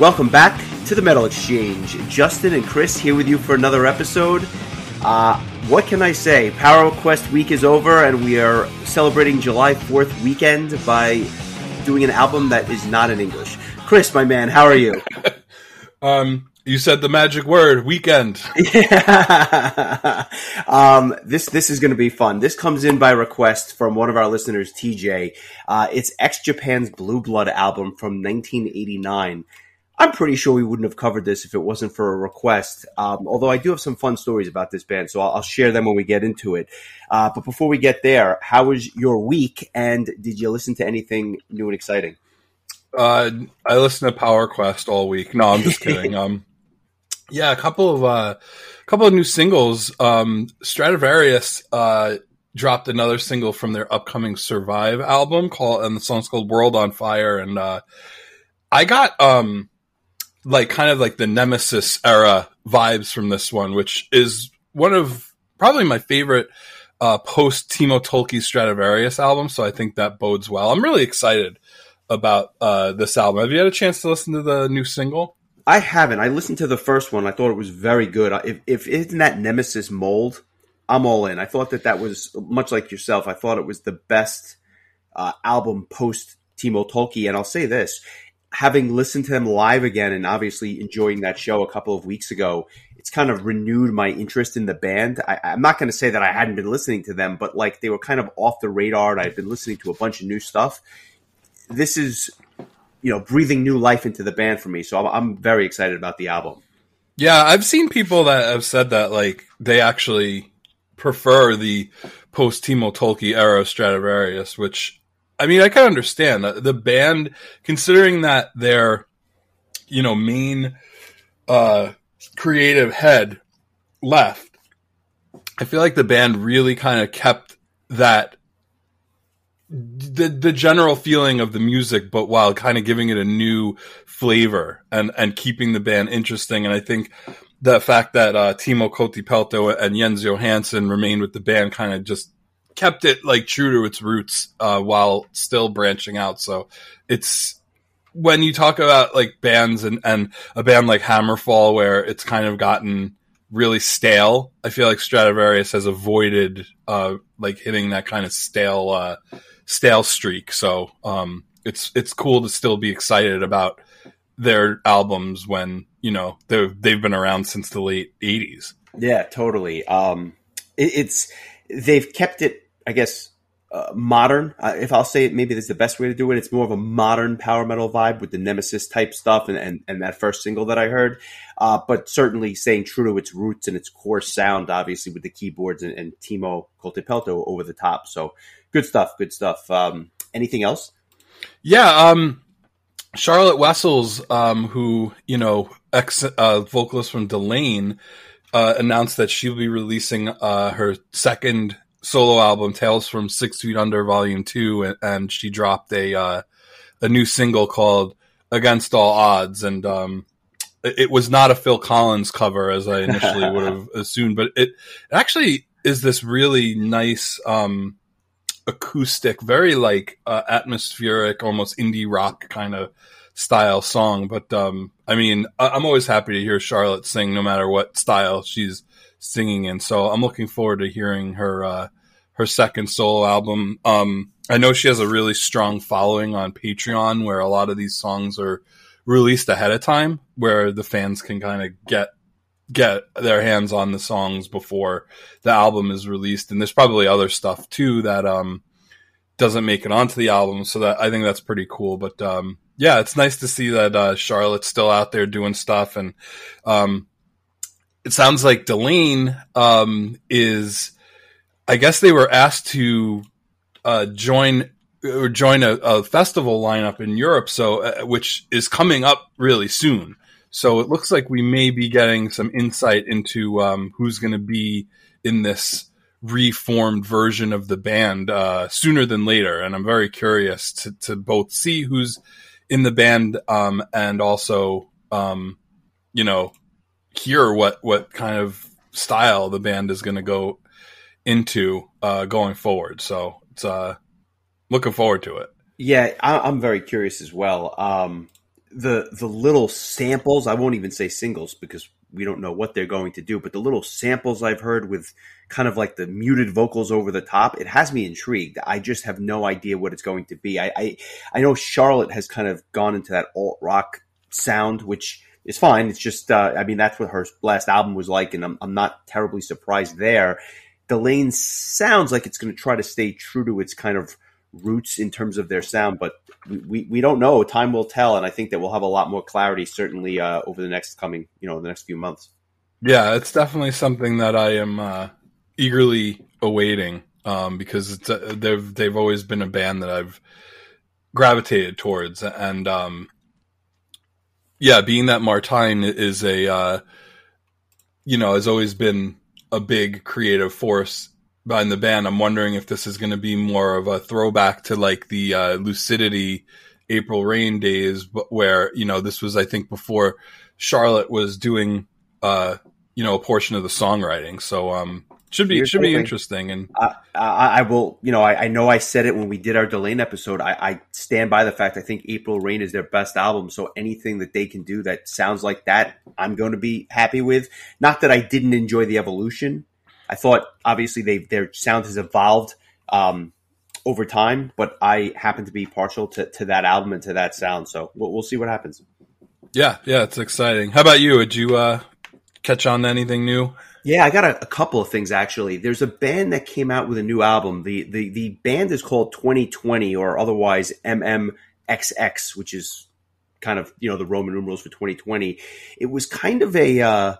Welcome back to the Metal Exchange. Justin and Chris here with you for another episode. Uh, what can I say? Power Quest week is over, and we are celebrating July 4th weekend by doing an album that is not in English. Chris, my man, how are you? um, you said the magic word, weekend. Yeah. um, this this is going to be fun. This comes in by request from one of our listeners, TJ. Uh, it's X Japan's Blue Blood album from 1989. I'm pretty sure we wouldn't have covered this if it wasn't for a request. Um, although I do have some fun stories about this band, so I'll, I'll share them when we get into it. Uh, but before we get there, how was your week? And did you listen to anything new and exciting? Uh, I listened to Power Quest all week. No, I'm just kidding. um, yeah, a couple of uh, couple of new singles. Um, Stratovarius uh, dropped another single from their upcoming Survive album called, and the song's called "World on Fire." And uh, I got um like kind of like the Nemesis era vibes from this one, which is one of probably my favorite uh, post Timo Tolkki Stratovarius album. So I think that bodes well. I'm really excited about uh, this album. Have you had a chance to listen to the new single? I haven't. I listened to the first one. I thought it was very good. If, if it's in that Nemesis mold, I'm all in. I thought that that was much like yourself. I thought it was the best uh, album post Timo Tolkki. And I'll say this: having listened to them live again and obviously enjoying that show a couple of weeks ago, it's kind of renewed my interest in the band. I, am not going to say that I hadn't been listening to them, but like they were kind of off the radar and I've been listening to a bunch of new stuff. This is, you know, breathing new life into the band for me. So I'm, I'm very excited about the album. Yeah, I've seen people that have said that like they actually prefer the post Timo Tolkki era Stratovarius, which I mean, I can understand the band, considering that their, you know, main uh, creative head left. I feel like the band really kind of kept that the the general feeling of the music, but while kind of giving it a new flavor and and keeping the band interesting. And I think the fact that uh, Timo Kotipelto and Jens Johansson remained with the band kind of just kept it like true to its roots uh, while still branching out. So it's when you talk about like bands and, and a band like Hammerfall where it's kind of gotten really stale. I feel like Stratovarius has avoided uh, like hitting that kind of stale uh, stale streak. So um, it's it's cool to still be excited about their albums when you know they've they've been around since the late '80s. Yeah, totally. Um, it, it's they've kept it I guess, uh, modern. Uh, if I'll say it, maybe that's the best way to do it. It's more of a modern power metal vibe with the Nemesis type stuff and, and, and that first single that I heard. Uh, but certainly staying true to its roots and its core sound, obviously with the keyboards and, and Timo Kotipelto over the top. So good stuff. Good stuff. Um, anything else? Yeah. Um, Charlotte Wessels, um, who, you know, ex uh, vocalist from Delain, uh, announced that she'll be releasing uh, her second solo album, Tales from Six Feet Under, Volume Two, and, and she dropped a uh, a new single called Against All Odds, and um, it, it, was not a Phil Collins cover as I initially would have assumed, but it, it actually is this really nice um, acoustic, very like uh, atmospheric, almost indie rock kind of style song. But um, I mean, I- I'm always happy to hear Charlotte sing, no matter what style she's singing in. So I'm looking forward to hearing her uh, her second solo album. Um, I know she has a really strong following on Patreon, where a lot of these songs are released ahead of time, where the fans can kind of get get their hands on the songs before the album is released. And there's probably other stuff too that um, doesn't make it onto the album. So that I think that's pretty cool. But um, yeah, it's nice to see that uh, Charlotte's still out there doing stuff and um, it sounds like Delain um, is, I guess they were asked to uh, join or join a, a, festival lineup in Europe, so uh, which is coming up really soon. So it looks like we may be getting some insight into um, who's going to be in this reformed version of the band uh, sooner than later, and I'm very curious to, to both see who's in the band um, and also, um, you know, hear what what kind of style the band is going to go into uh, going forward. So it's uh, looking forward to it. Yeah, I, am very curious as well. Um, the the little samples. I won't even say singles because we don't know what they're going to do. But the little samples I've heard with kind of like the muted vocals over the top, it has me intrigued. I just have no idea what it's going to be. I I, I know Charlotte has kind of gone into that alt rock sound, which is fine. It's just, uh, I mean, that's what her last album was like, and I'm, I'm not terribly surprised there. Delain sounds like it's going to try to stay true to its kind of roots in terms of their sound, but we, we, we, don't know. Time will tell, and I think that we'll have a lot more clarity certainly uh, over the next coming, you know, the next few months. Yeah, it's definitely something that I am uh, eagerly awaiting um, because it's a, they've they've always been a band that I've gravitated towards, and um, yeah, being that Martijn is a, uh, you know, has always been a big creative force behind the band. I'm wondering if this is going to be more of a throwback to like the uh, lucidity April Rain days, but where you know this was, I think, before Charlotte was doing, uh, you know, a portion of the songwriting. So, um, should be should be interesting, and I, I, will. You know, I, I, know I said it when we did our Delain episode. I, I, stand by the fact I think April Rain is their best album. So anything that they can do that sounds like that, I'm going to be happy with. Not that I didn't enjoy the evolution. I thought obviously they their sound has evolved um, over time, but I happen to be partial to, to that album and to that sound. So we'll, we'll see what happens. Yeah, yeah, it's exciting. How about you? Did you uh, catch on to anything new? Yeah, I got a, a, couple of things actually. There's a band that came out with a new album. The the the band is called 2020 or otherwise MMXX, which is kind of you know the Roman numerals for 2020. It was kind of a uh,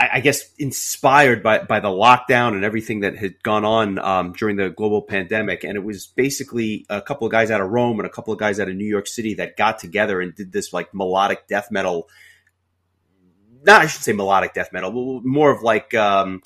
I, guess inspired by by the lockdown and everything that had gone on um, during the global pandemic, and it was basically a couple of guys out of Rome and a couple of guys out of New York City that got together and did this like melodic death metal not I should say melodic death metal, more of like um,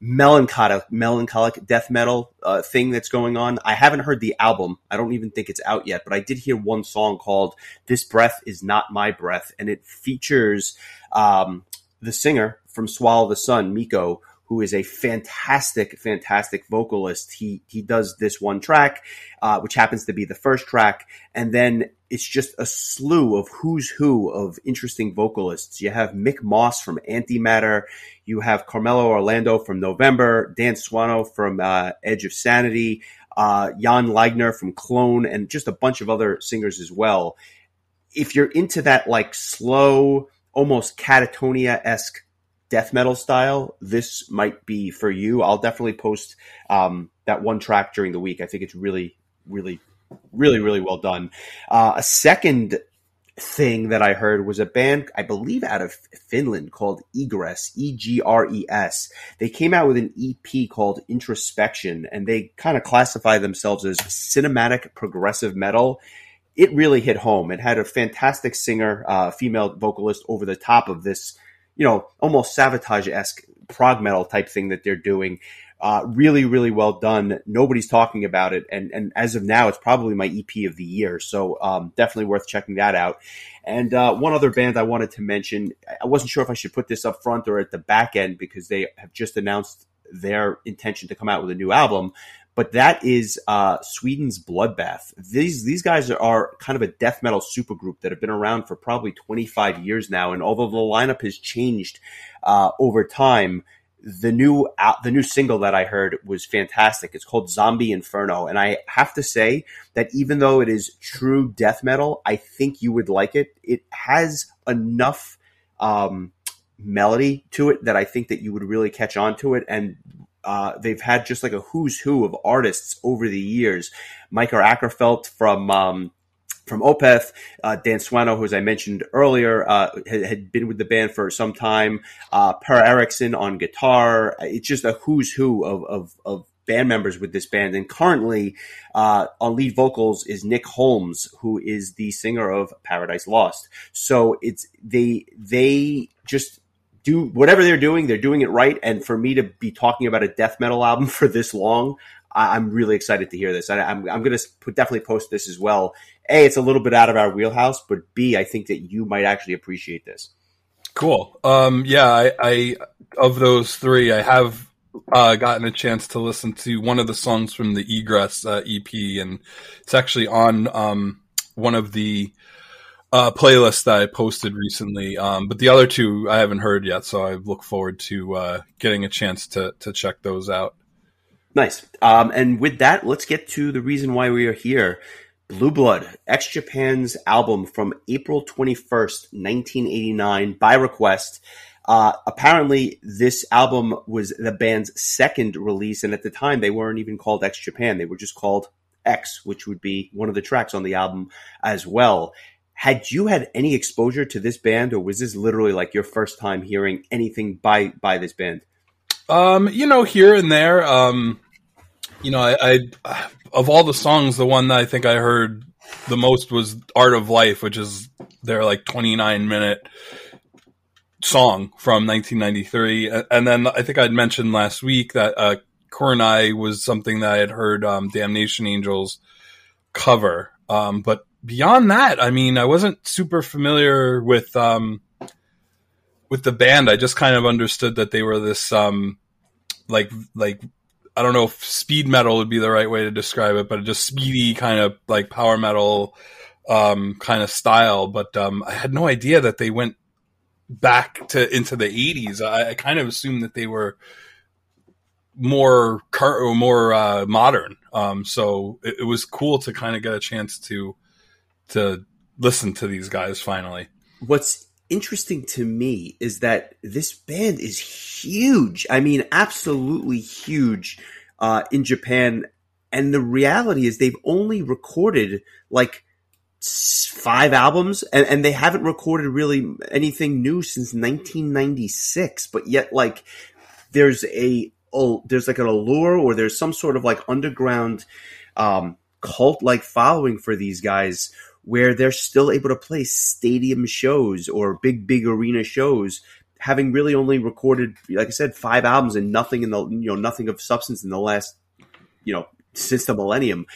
melancholic melancholic death metal uh, thing that's going on. I haven't heard the album. I don't even think it's out yet, but I did hear one song called "This Breath Is Not My Breath," and it features um, the singer from Swallow the Sun, Mikko, who is a fantastic, fantastic vocalist. He he does this one track, uh, which happens to be the first track, and then it's just a slew of who's who of interesting vocalists. You have Mick Moss from Antimatter, you have Carmelo Orlando from November, Dan Swanö from uh, Edge of Sanity, uh, Jan Leigner from Clone, and just a bunch of other singers as well. If you're into that like slow, almost Katatonia esque death metal style, this might be for you. I'll definitely post um, that one track during the week. I think it's really, really, really, really well done. Uh, a second thing that I heard was a band, I believe, out of Finland called Egres, E G R E S. They came out with an EP called Introspection, and they kind of classify themselves as cinematic progressive metal. It really hit home. It had a fantastic singer, uh, female vocalist over the top of this you know, almost Savatage esque prog metal type thing that they're doing. Uh, really, really well done. Nobody's talking about it, and and as of now, it's probably my EP of the year. So um, definitely worth checking that out. And uh, one other band I wanted to mention, I wasn't sure if I should put this up front or at the back end because they have just announced their intention to come out with a new album but that is uh, Sweden's Bloodbath. These these guys are kind of a death metal supergroup that have been around for probably 25 years now, and although the lineup has changed uh, over time, the new the new single that I heard was fantastic. It's called Zombie Inferno, and I have to say that even though it is true death metal, I think you would like it. It has enough. Um, melody to it that I think that you would really catch on to it. And uh, they've had just like a who's who of artists over the years. Mikael Åkerfeldt from um, from Opeth, uh, Dan Swanö, who as I mentioned earlier, uh, had, had, been with the band for some time. Uh, Per Eriksson on guitar. It's just a who's who of, of, of band members with this band. And currently, uh, on lead vocals is Nick Holmes, who is the singer of Paradise Lost. So it's they they just do whatever they're doing, they're doing it right. And for me to be talking about a death metal album for this long, I, am really excited to hear this. I, am I'm, I'm going to definitely post this as well. A, it's a little bit out of our wheelhouse, but B, I think that you might actually appreciate this. Cool. Um, yeah, I, I of those three, I have uh, gotten a chance to listen to one of the songs from the Egres uh, EP, and it's actually on um, one of the uh, playlist that I posted recently. Um, but the other two I haven't heard yet, so I look forward to uh, getting a chance to to check those out. Nice. Um, and with that, let's get to the reason why we are here. Blue Blood, X Japan's album from April 21st, 1989, by request. Uh, apparently, this album was the band's second release, and at the time, they weren't even called X Japan. They were just called X, which would be one of the tracks on the album as well. Had you had any exposure to this band, or was this literally like your first time hearing anything by by this band? Um, you know, here and there. Um, you know, I, I of all the songs, the one that I think I heard the most was Art of Life, which is their like 29 minute song from 1993. And then I think I'd mentioned last week that uh, Kurenai was something that I had heard um, Damnation Angels cover. Um, but beyond that, I mean, I wasn't super familiar with um, with the band. I just kind of understood that they were this um, like like I don't know if speed metal would be the right way to describe it, but just speedy kind of like power metal um, kind of style. But um, I had no idea that they went back to into the 80s. I, I kind of assumed that they were more or more uh, modern. Um, so it, it, was cool to kind of get a chance to to listen to these guys finally. What's interesting to me is that this band is huge. I mean, absolutely huge uh, in Japan. And the reality is they've only recorded like five albums and, and they haven't recorded really anything new since 1996. But yet, like, there's a, oh, there's like an allure or there's some sort of like underground, um, cult like following for these guys where they're still able to play stadium shows or big, big arena shows, having really only recorded, like I said, five albums and nothing in the, you know, nothing of substance in the last, you know, since the millennium.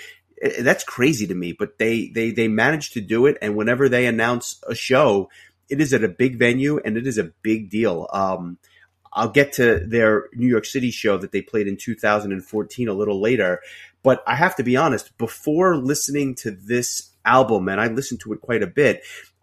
That's crazy to me, but they, they, they managed to do it. And whenever they announce a show, it is at a big venue and it is a big deal. Um, I'll get to their New York City show that they played in 2014 a little later. But I have to be honest, before listening to this album, and I listened to it quite a bit.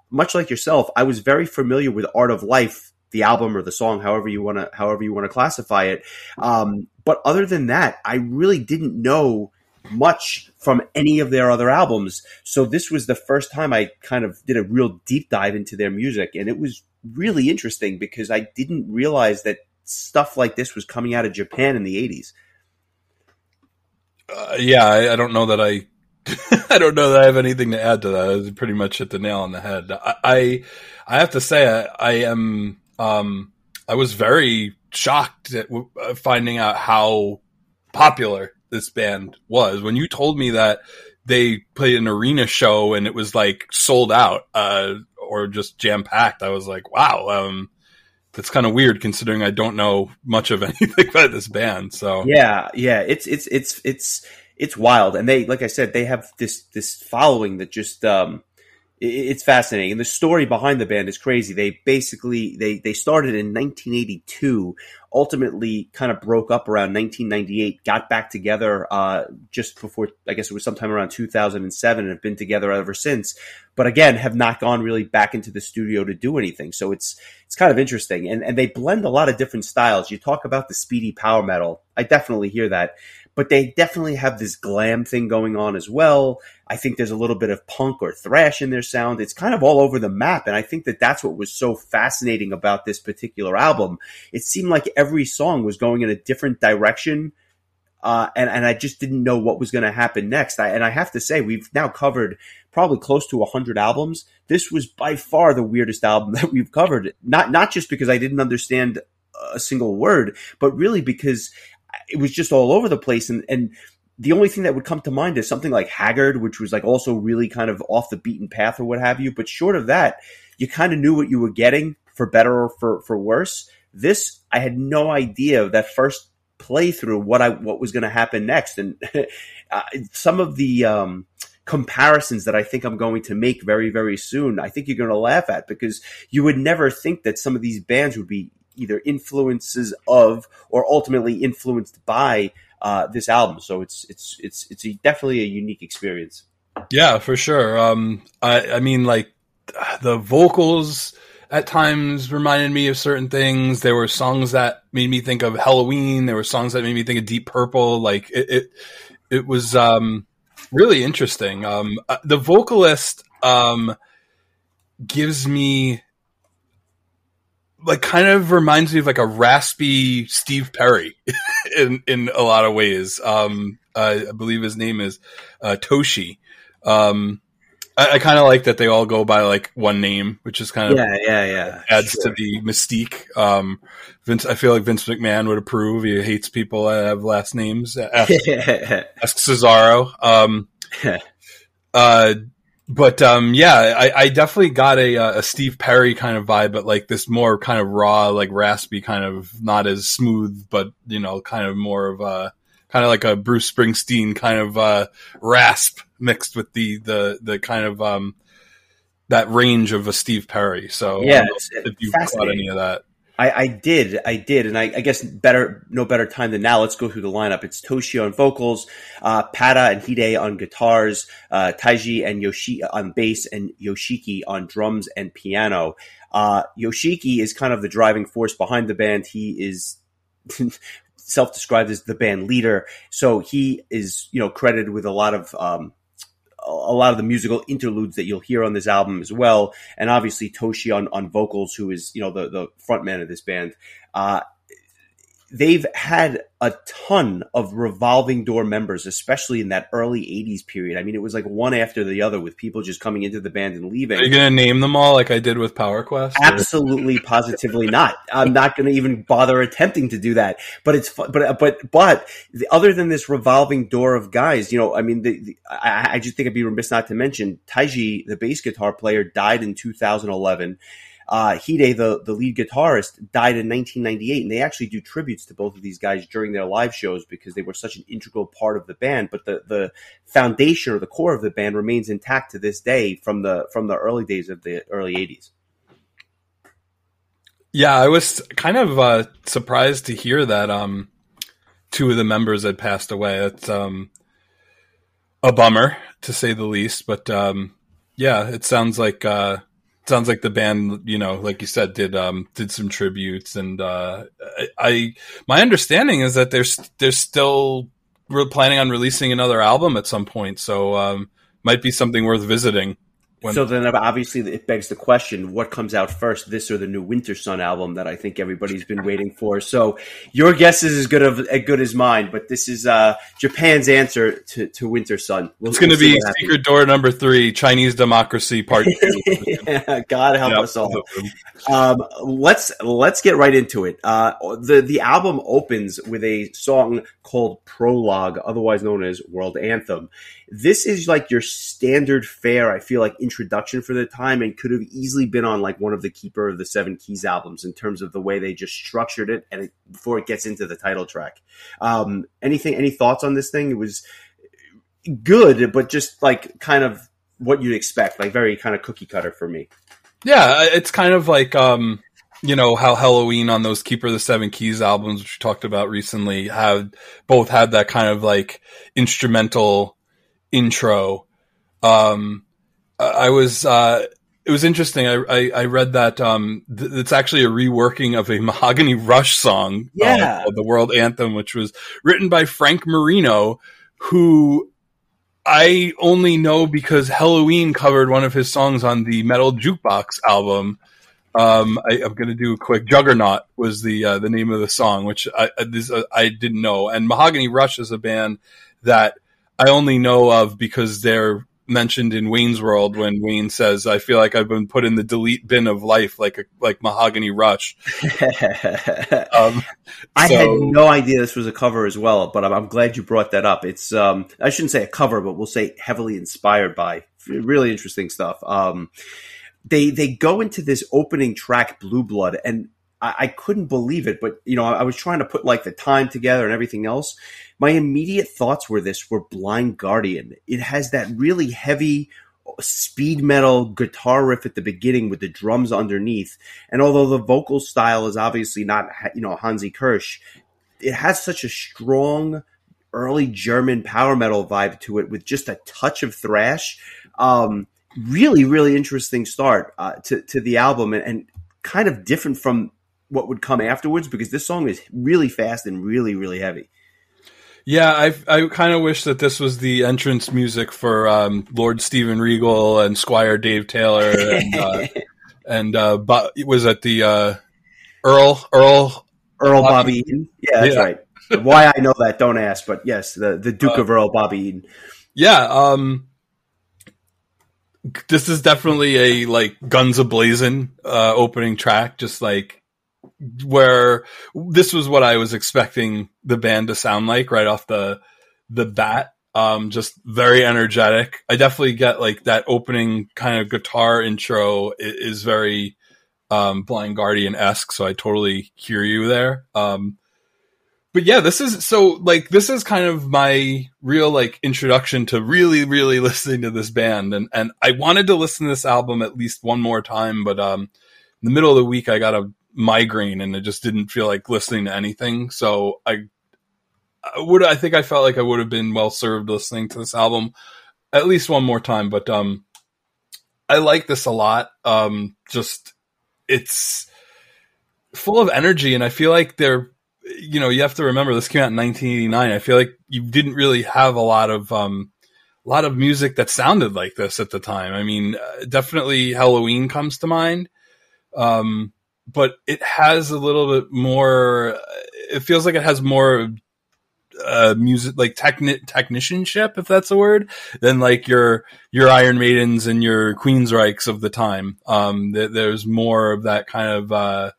Much like yourself, I was very familiar with Art of Life, the album or the song, however you want to, however you want to classify it. Um, but other than that, I really didn't know much from any of their other albums. So this was the first time I kind of did a real deep dive into their music, and it was really interesting because I didn't realize that stuff like this was coming out of Japan in the '80s. Uh, yeah, I, I, don't know that I I don't know that I have anything to add to that. I pretty much hit the nail on the head. I, I, I have to say, I, I am, um, I was very shocked at uh, finding out how popular this band was. When you told me that they played an arena show and it was like sold out, uh, or just jam packed, I was like, wow, um, that's kind of weird considering I don't know much of anything about this band. So yeah, yeah, it's it's it's it's it's wild. And they, like I said, they have this this following that just um, it's fascinating. And the story behind the band is crazy. They basically they they started in 1982, ultimately kind of broke up around 1998, got back together uh, just before I guess it was sometime around 2007, and have been together ever since. But again, have not gone really back into the studio to do anything. So it's it's kind of interesting, and and they blend a lot of different styles. You talk about the speedy power metal. I definitely hear that but they definitely have this glam thing going on as well. I think there's a little bit of punk or thrash in their sound. It's kind of all over the map. And I think that that's what was so fascinating about this particular album. It seemed like every song was going in a different direction. Uh, and, and I just didn't know what was going to happen next. I, and I have to say, we've now covered probably close to 100 albums. This was by far the weirdest album that we've covered. Not, not just because I didn't understand a single word, but really because it was just all over the place. And, and the only thing that would come to mind is something like Haggard, which was like also really kind of off the beaten path or what have you. But short of that, you kind of knew what you were getting for better or for, for worse. This, I had no idea that first playthrough what I, what was going to happen next. And uh, some of the, um, comparisons that I think I'm going to make very, very soon, I think you're going to laugh at because you would never think that some of these bands would be either influences of or ultimately influenced by uh, this album. So it's it's it's it's a, definitely a unique experience. Yeah, for sure. Um, I I mean, like the vocals at times reminded me of certain things. There were songs that made me think of Helloween. There were songs that made me think of Deep Purple. Like it, it, it was um, really interesting. Um, uh, the vocalist um, gives me like kind of reminds me of like a raspy Steve Perry in in a lot of ways. Um, I believe his name is uh, Toshi. Um, I, I kind of like that they all go by like one name, which is kind of yeah, yeah, yeah. adds sure. to the mystique. Um, Vince, I feel like Vince McMahon would approve. He hates people that have last names. Ask, ask Cesaro. Um, uh, but um, yeah, I, I, definitely got a, a Steve Perry kind of vibe, but like this more kind of raw, like raspy, kind of not as smooth, but you know, kind of more of a kind of like a Bruce Springsteen kind of uh, rasp mixed with the the the kind of um, that range of a Steve Perry. So yeah, if you caught any of that. I, I, did, I did, and I, I, guess better, no better time than now. Let's go through the lineup. It's Toshi on vocals, uh, Pata and Hide on guitars, uh, Taiji and Yoshi on bass, and Yoshiki on drums and piano. Uh, Yoshiki is kind of the driving force behind the band. He is self-described as the band leader, so he is, you know, credited with a lot of um, a lot of the musical interludes that you'll hear on this album as well, and obviously Toshi on, on vocals, who is you know the the front man of this band. Uh, they've had a ton of revolving door members, especially in that early 80s period. I mean, it was like one after the other with people just coming into the band and leaving. Are you going to name them all like I did with Power Quest? Absolutely, positively not. I'm not going to even bother attempting to do that. But it's, but, but, but other than this revolving door of guys, you know, I mean, the, the, I, I just think I'd be remiss not to mention Taiji, the bass guitar player, died in 2011 uh, Hide, the, the lead guitarist, died in 1998, and they actually do tributes to both of these guys during their live shows because they were such an integral part of the band. But the, the foundation or the core of the band remains intact to this day from the from the early days of the early 80s. Yeah, I was kind of uh, surprised to hear that um, two of the members had passed away. It's um, a bummer to say the least, but um, yeah, it sounds like uh, sounds like the band, you know, like you said, did um did some tributes, and uh, I, I my understanding is that there's there's still we're planning on releasing another album at some point, so um, might be something worth visiting. When- so then, obviously, it begs the question: What comes out first, this or the new Wintersun album that I think everybody's been waiting for? So your guess is as good of as good as mine, but this is uh, Japan's answer to, to Wintersun. We'll, it's going to we'll be Secret Door number three, Chinese Democracy Part Two. yeah, God help us all. Um, let's let's get right into it. Uh, the the album opens with a song called Prologue, otherwise known as World Anthem. This is like your standard fare, I feel like, introduction for the time and could have easily been on like one of the Keeper of the Seven Keys albums in terms of the way they just structured it and it, before it gets into the title track. Um, anything, any thoughts on this thing? It was good, but just like kind of what you'd expect, like very kind of cookie cutter for me. Yeah, it's kind of like, um, you know how Helloween on those Keeper of the Seven Keys albums, which we talked about recently, have both had that kind of like instrumental intro. Um, I was, uh, it was interesting. I, I, I read that, um, th- it's actually a reworking of a Mahogany Rush song. Uh, yeah. Uh, the World Anthem, which was written by Frank Marino, who I only know because Helloween covered one of his songs on the Metal Jukebox album. Um, I, am going to do a quick. Juggernaut was the uh, the name of the song, which I this, uh, I didn't know. And Mahogany Rush is a band that I only know of because they're mentioned in Wayne's World when Wayne says, "I feel like I've been put in the delete bin of life, like a like Mahogany Rush." um, I so, had no idea this was a cover as well, but I'm, I'm glad you brought that up. It's um, I shouldn't say a cover, but we'll say heavily inspired by. Really interesting stuff. Um, they they go into this opening track, Blue Blood, and I, I couldn't believe it. But you know, I, I was trying to put like the time together and everything else my immediate thoughts were this were Blind Guardian. It has that really heavy speed metal guitar riff at the beginning with the drums underneath. And although the vocal style is obviously not, you know, Hansi Kürsch, it has such a strong early German power metal vibe to it with just a touch of thrash. Um, really, really interesting start uh, to to the album, and, and kind of different from what would come afterwards because this song is really fast and really, really heavy. Yeah, I I kind of wish that this was the entrance music for um, Lord Steven Regal and Squire Dave Taylor and uh, and uh, Bo- was at the uh, Earl Earl Earl Bobby Eaton. Yeah, that's yeah. right. Why I know that, don't ask. But yes, the the Duke uh, of Earl Bobby Eaton. Yeah, um, this is definitely a like guns a blazing uh, opening track. Just like where this was what I was expecting the band to sound like right off the the bat. Um, just very energetic. I definitely get like that opening kind of guitar intro is, is very um, Blind Guardian esque. So I totally hear you there. Um, but yeah, this is so like this is kind of my real like introduction to really really listening to this band, and and I wanted to listen to this album at least one more time, but um, in the middle of the week I got a migraine and it just didn't feel like listening to anything. So I, I would, I think I felt like I would have been well served listening to this album at least one more time. But, um, I like this a lot. Um, just, it's full of energy and I feel like they're, you know, you have to remember this came out in 1989. I feel like you didn't really have a lot of, um, a lot of music that sounded like this at the time. I mean, uh, definitely Helloween comes to mind. Um, but it has a little bit more. It feels like it has more uh, music, like techni- technicianship, if that's a word, than like your your Iron Maidens and your Queensryches of the time. Um, th- there's more of that kind of. Uh,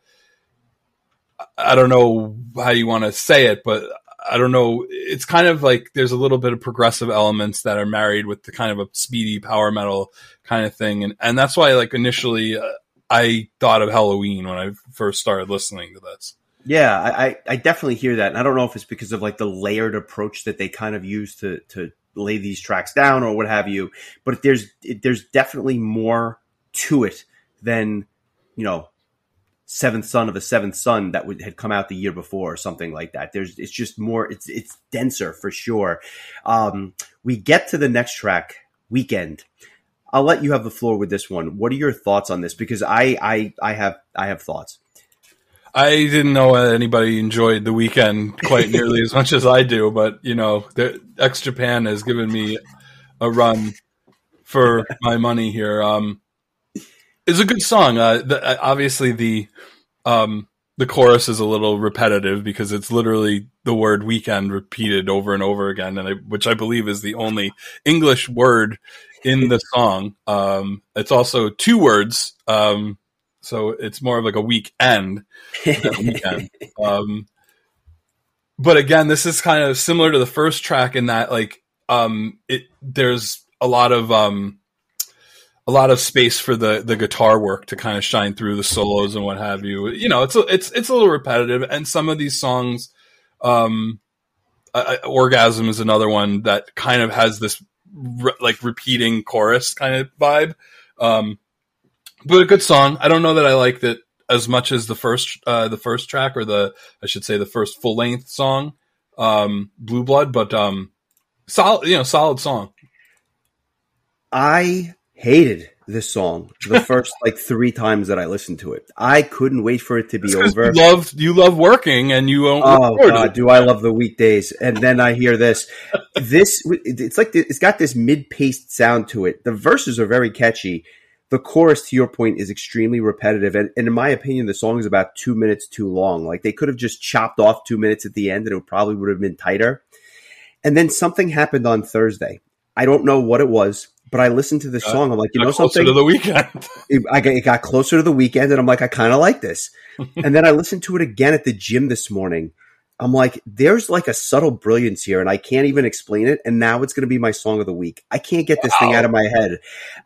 I don't know how you want to say it, but I don't know. It's kind of like there's a little bit of progressive elements that are married with the kind of a speedy power metal kind of thing, and and that's why like initially uh, I thought of Helloween when I first started listening to this. Yeah, I, I definitely hear that. And I don't know if it's because of like the layered approach that they kind of use to, to lay these tracks down or what have you. But there's, there's definitely more to it than, you know, seventh son of a seventh son that would, had come out the year before or something like that. There's, it's just more, it's, it's denser for sure. Um, we get to the next track, Weekend. I'll let you have the floor with this one. What are your thoughts on this? Because I I I have I have thoughts. I didn't know anybody enjoyed the weekend quite nearly as much as I do, but you know, the, X Japan has given me a run for my money here. Um, it's a good song. Uh, the, uh, obviously, the um, the chorus is a little repetitive because it's literally the word weekend repeated over and over again, and I, which I believe is the only English word in the song. Um, it's also two words, um, so it's more of like a weekend weekend. Um, but again, this is kind of similar to the first track in that like um, it there's a lot of um, a lot of space for the the guitar work to kind of shine through the solos and what have you. You know, it's a, it's it's a little repetitive, and some of these songs, um, "Orgasm" is another one that kind of has this re- like repeating chorus kind of vibe. Um, but a good song. I don't know that I liked it as much as the first uh, the first track or the I should say the first full length song, um, Blue Blood, but um, solid you know solid song. I hated this song the first like three times that I listened to it. I couldn't wait for it to be over. You love you love working and you won't. Oh god, do I love the weekdays? And then I hear this. This it's like it's got this mid paced sound to it. The verses are very catchy. The chorus, to your point, is extremely repetitive, and, and in my opinion, the song is about two minutes too long. Like they could have just chopped off two minutes at the end, and it probably would have been tighter. And then something happened on Thursday. I don't know what it was but I listened to this song. I'm like, you know something? to the weekend. it, I got, it got closer to the weekend, and I'm like, I kind of like this. and then I listened to it again at the gym this morning. I'm like, there's like a subtle brilliance here, and I can't even explain it. And now it's going to be my song of the week. I can't get this wow. thing out of my head.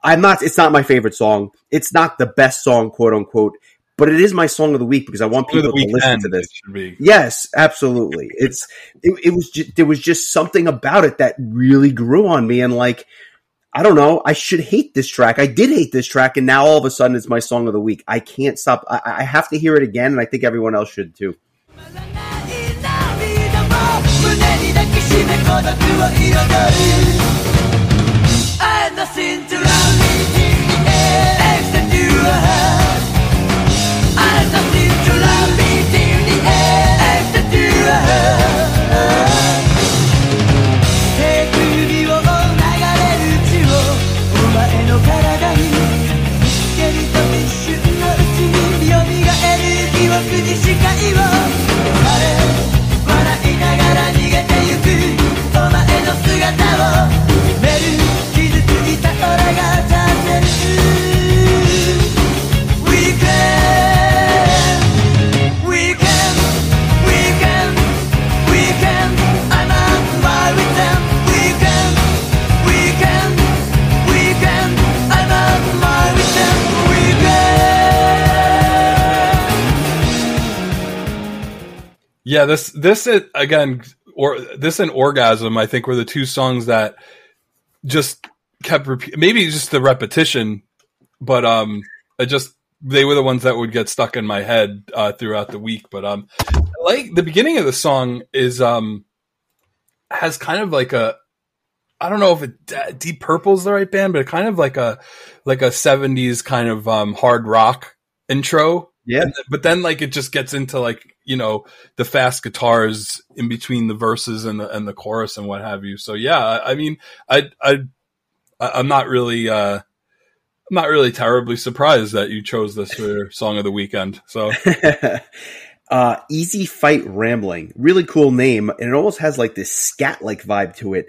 I'm not. It's not my favorite song. It's not the best song, quote unquote. But it is my song of the week because I want people to listen to this. Yes, absolutely. It's it, it was just, there was just something about it that really grew on me, and like I don't know. I should hate this track. I did hate this track, and now all of a sudden it's my song of the week. I can't stop. I, I have to hear it again, and I think everyone else should too. I Yeah, this this again or this and orgasm I think were the two songs that just kept repeat maybe just the repetition but um I just they were the ones that would get stuck in my head uh, throughout the week but um like the beginning of the song is um has kind of like a I don't know if it Deep Purple's the right band but kind of like a like a 70s kind of um hard rock intro yeah. but then like it just gets into like, you know, the fast guitars in between the verses and the and the chorus and what have you. So yeah, I mean, I I I'm not really uh I'm not really terribly surprised that you chose this for your song of the weekend. So uh Easy Fight Rambling. Really cool name and it almost has like this scat like vibe to it.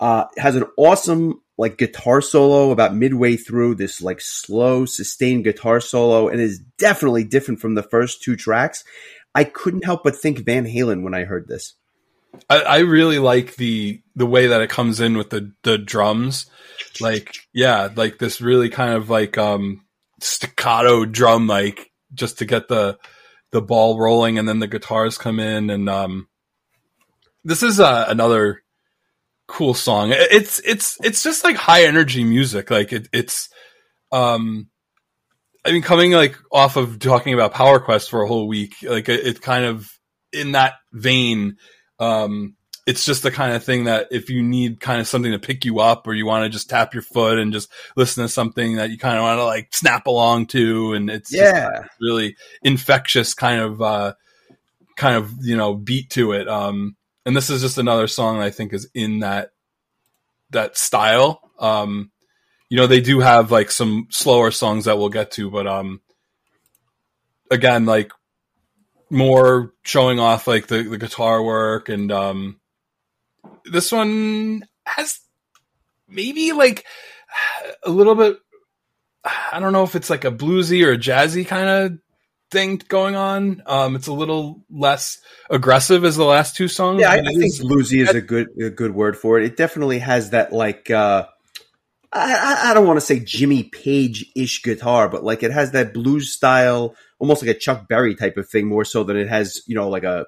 Uh has an awesome like guitar solo about midway through this like slow sustained guitar solo and is definitely different from the first two tracks. I couldn't help but think Van Halen when I heard this. I, I really like the the way that it comes in with the the drums. Like yeah, like this really kind of like um staccato drum like just to get the the ball rolling and then the guitars come in and um this is uh, another cool song. It's it's it's just like high energy music. Like it, it's um I mean coming like off of talking about Power Quest for a whole week, like it, it kind of in that vein um it's just the kind of thing that if you need kind of something to pick you up or you want to just tap your foot and just listen to something that you kind of want to like snap along to and it's yeah really infectious kind of uh kind of you know beat to it um and this is just another song I think is in that that style. Um, you know, they do have like some slower songs that we'll get to, but um, again, like more showing off like the, the guitar work and um, this one has maybe like a little bit. I don't know if it's like a bluesy or a jazzy kind of thing going on. Um, it's a little less aggressive as the last two songs. Yeah, I, I think bluesy is a good a good word for it. It definitely has that like uh, I, I don't want to say Jimmy Page ish guitar, but like it has that blues style, almost like a Chuck Berry type of thing, more so than it has you know like a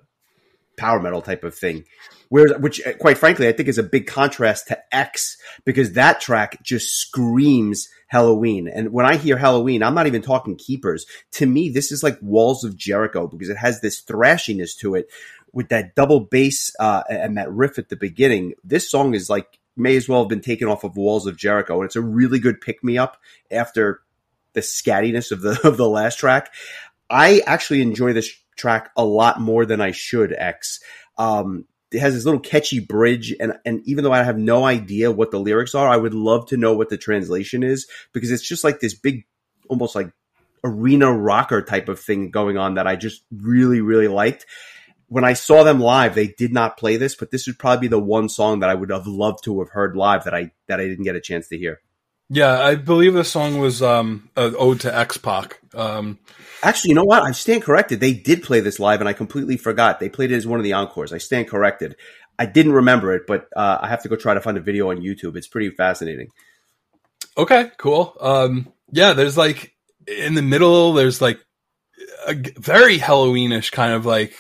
power metal type of thing. Whereas, which quite frankly, I think is a big contrast to X because that track just screams Helloween. And when I hear Helloween, I'm not even talking keepers. To me, this is like Walls of Jericho because it has this thrashiness to it with that double bass uh, and that riff at the beginning. This song is like may as well have been taken off of Walls of Jericho, and it's a really good pick me up after the scattiness of the of the last track. I actually enjoy this track a lot more than I should. X. Um, it has this little catchy bridge and and even though I have no idea what the lyrics are, I would love to know what the translation is because it's just like this big almost like arena rocker type of thing going on that I just really really liked. When I saw them live, they did not play this, but this would probably be the one song that I would have loved to have heard live that I that I didn't get a chance to hear. Yeah, I believe the song was um, an ode to X Pac. Um, Actually, you know what? I stand corrected. They did play this live, and I completely forgot. They played it as one of the encores. I stand corrected. I didn't remember it, but uh, I have to go try to find a video on YouTube. It's pretty fascinating. Okay, cool. Um, yeah, there's like in the middle, there's like a very Helloweenish kind of like,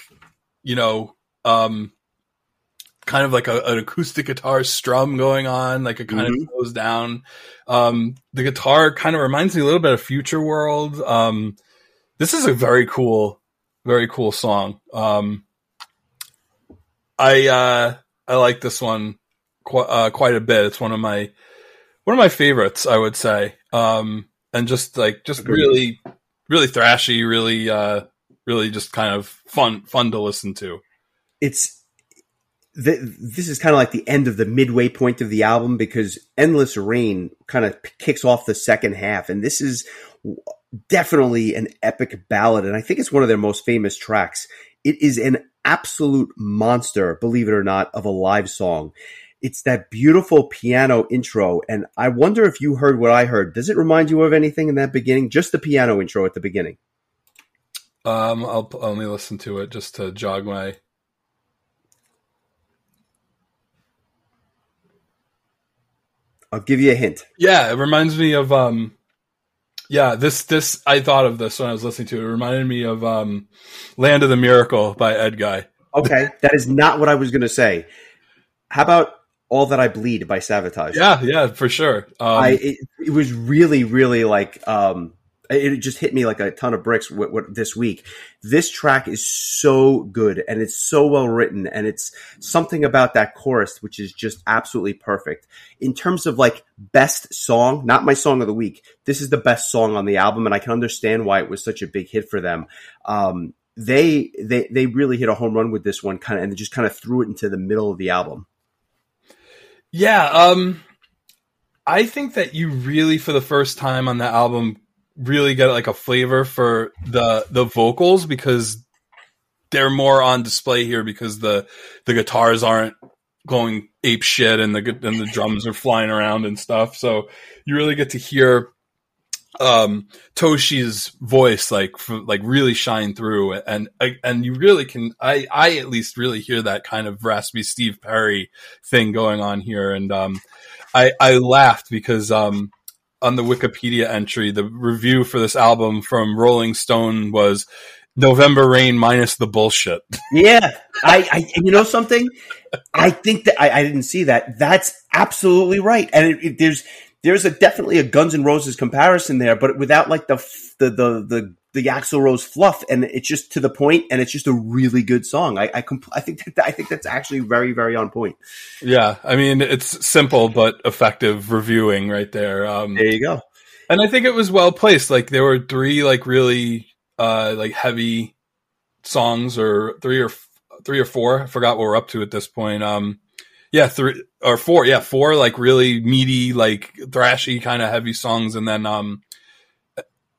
you know, um, kind of like a, an acoustic guitar strum going on, like it kind mm-hmm. of goes down. Um, the guitar kind of reminds me a little bit of Future World. Um, this is a very cool, very cool song. Um, I uh, I like this one qu- uh, quite a bit. It's one of my one of my favorites, I would say. Um, and just like just Agreed. really, really thrashy, really, uh, really just kind of fun, fun to listen to. it's th- this is kind of like the end of the midway point of the album because endless rain kind of kicks off the second half and this is definitely an epic ballad and i think it's one of their most famous tracks. It is an absolute monster believe it or not of a live song. It's that beautiful piano intro and i wonder if you heard what i heard. Does it remind you of anything in that beginning? Just the piano intro at the beginning. Um, I'll only listen to it just to jog my. I'll give you a hint Yeah, it reminds me of um, yeah. This this I thought of this when I was listening to it. It reminded me of um, "Land of the Miracle" by Edguy. Okay, that is not what I was going to say. How about "All That I Bleed" by Savatage? Yeah, yeah, for sure. Um, I it, it was really, really like um, it just hit me like a ton of bricks this week. This track is so good and it's so well written, and it's something about that chorus which is just absolutely perfect. In terms of like best song, not my song of the week. This is the best song on the album, and I can understand why it was such a big hit for them. Um, they they they really hit a home run with this one, kind of, and just kind of threw it into the middle of the album. Yeah, um I think that you really for the first time on the album really get like a flavor for the the vocals because they're more on display here because the the guitars aren't going ape shit and the and the drums are flying around and stuff. So you really get to hear um Toshi's voice like f- like really shine through and and you really can I I at least really hear that kind of raspy Steve Perry thing going on here and um I I laughed because um on the Wikipedia entry the review for this album from Rolling Stone was November Rain minus the bullshit. Yeah, I, I you know something. I think that I, I didn't see that. That's absolutely right, and it, it, there's there's a definitely a Guns N' Roses comparison there, but without like the the the the the Axl Rose fluff, and it's just to the point, and it's just a really good song. I I, compl- I think that I think that's actually very very on point. Yeah, I mean it's simple but effective reviewing right there. Um, There you go. and I think it was well placed. Like there were three like really uh like heavy songs, or three or f- three or four. I forgot what we're up to at this point. Um, yeah, three or four. Yeah, four like really meaty, like thrashy kind of heavy songs, and then um,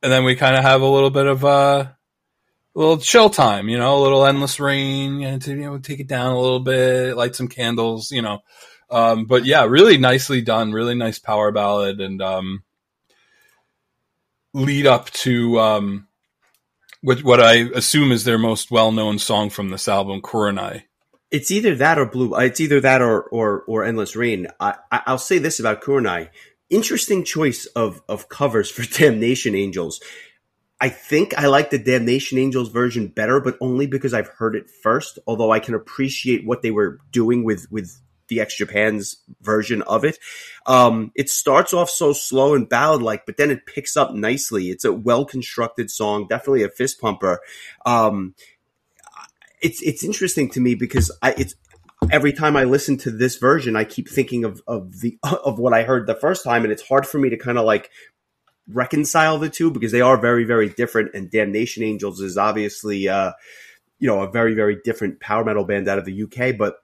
and then we kind of have a little bit of uh. A little chill time, you know, a little endless rain, and to you know take it down a little bit, light some candles, you know. Um, but yeah, really nicely done, really nice power ballad, and um, lead up to um, what what I assume is their most well known song from this album, Kurenai. It's either that or blue. It's either that or or or endless rain. I, I'll say this about Kurenai. Interesting choice of of covers for Damnation Angels. I think I like the Damnation Angels version better, but only because I've heard it first. Although I can appreciate what they were doing with with the X Japan's version of it. Um, it starts off so slow and ballad like, but then it picks up nicely. It's a well constructed song, definitely a fist pumper. Um, it's it's interesting to me because I it's every time I listen to this version, I keep thinking of of the of what I heard the first time, and it's hard for me to kind of like reconcile the two because they are very very different. And Damnation Angels is obviously uh, you know a very very different power metal band out of the UK, but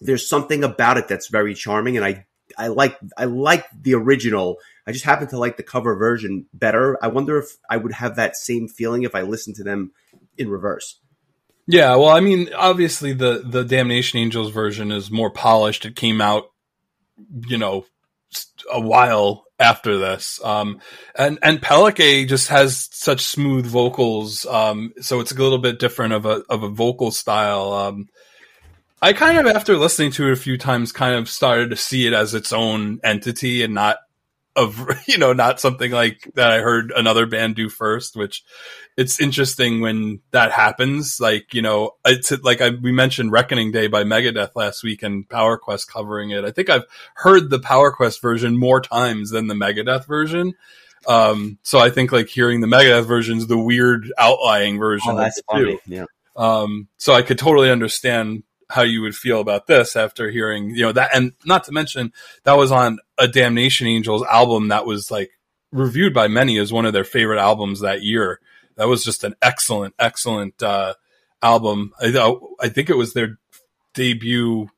there's something about it that's very charming, and I I like I like the original. I just happen to like the cover version better. I wonder if I would have that same feeling if I listened to them in reverse. Yeah, well, I mean, obviously the the Damnation Angels version is more polished. It came out, you know, a while after this, um, and and PelleK just has such smooth vocals, um, so it's a little bit different of a of a vocal style. Um, I kind of, after listening to it a few times, kind of started to see it as its own entity and not of you know not something like that I heard another band do first, which it's interesting when that happens. Like you know, it's like I, we mentioned Reckoning Day by Megadeth last week and Power Quest covering it. I think I've heard the Power Quest version more times than the Megadeth version. Um, so I think like hearing the Megadeth version is the weird outlying version. Oh, that's funny. Yeah. Um, so I could totally understand how you would feel about this after hearing, you know, that, and not to mention that was on a Damnation Angels album that was like reviewed by many as one of their favorite albums that year. That was just an excellent, excellent uh, album. I, I think it was their debut,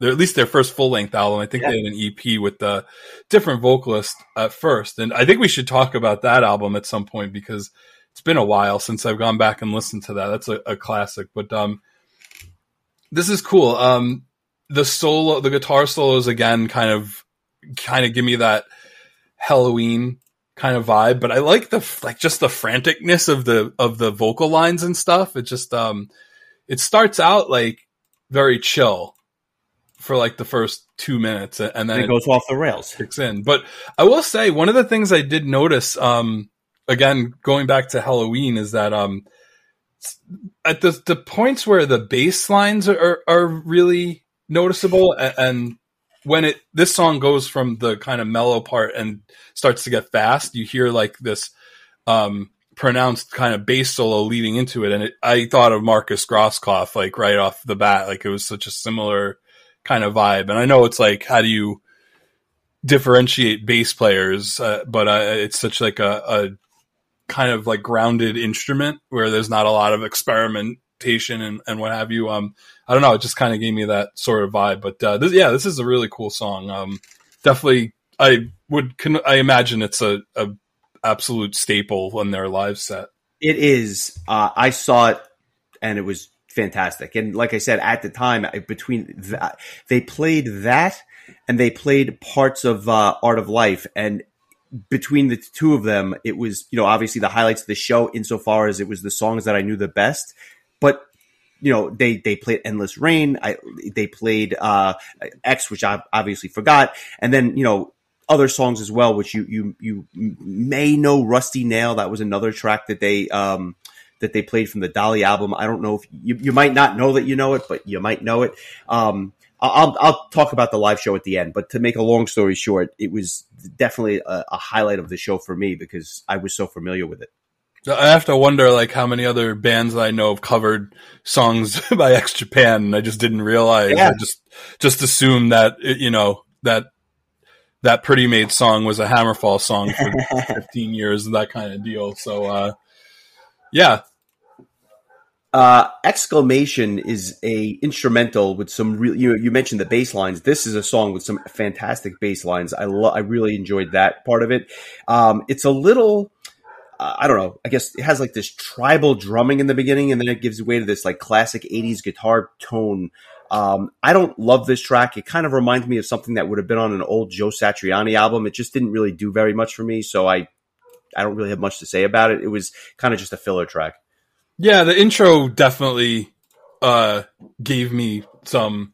their, at least their first full length album. I think yeah. they had an EP with the different vocalist at first, and I think we should talk about that album at some point because it's been a while since I've gone back and listened to that. That's a, a classic, but um, this is cool. Um, the solo, the guitar solos again, kind of, kind of give me that Helloween kind of vibe, but I like the like just the franticness of the of the vocal lines and stuff. It just um it starts out like very chill for like the first two minutes and then it, it goes off the rails kicks in but i will say one of the things i did notice um again going back to Helloween is that um at the the points where the bass lines are are really noticeable and, and when it this song goes from the kind of mellow part and starts to get fast, you hear like this um, pronounced kind of bass solo leading into it, and it, I thought of Markus Grosskopf like right off the bat, like it was such a similar kind of vibe. And I know it's like how do you differentiate bass players, uh, but uh, it's such like a, a kind of like grounded instrument where there's not a lot of experimentation and, and what have you. Um, I don't know. It just kind of gave me that sort of vibe. But uh, this, yeah, this is a really cool song. Um, definitely, I would. Can, I imagine it's a, a absolute staple on their live set. It is. Uh, I saw it, and it was fantastic. And like I said, at the time, between that, they played that, and they played parts of uh, Art of Life, and between the two of them, it was you know obviously the highlights of the show insofar as it was the songs that I knew the best. But you know, they they played Endless Rain. I, they played uh, X, which I obviously forgot, and then you know other songs as well, which you you you may know. Rusty Nail, that was another track that they um, that they played from the Dahlia album. I don't know if you you might not know that you know it, but you might know it. Um, I'll I'll talk about the live show at the end, but to make a long story short, it was definitely a, a highlight of the show for me because I was so familiar with it. I have to wonder like how many other bands that I know have covered songs by X Japan, and I just didn't realize. Yeah. I just just assumed that you know that that Pretty Made song was a Hammerfall song for 15 years and that kind of deal. So, uh, yeah. Uh, exclamation is a instrumental with some real. You, you mentioned the bass lines. This is a song with some fantastic bass lines. I lo- I really enjoyed that part of it. Um, it's a little uh, I don't know. I guess it has like this tribal drumming in the beginning, and then it gives way to this like classic '80s guitar tone. Um, I don't love this track. It kind of reminds me of something that would have been on an old Joe Satriani album. It just didn't really do very much for me, so I I don't really have much to say about it. It was kind of just a filler track. Yeah, the intro definitely uh, gave me some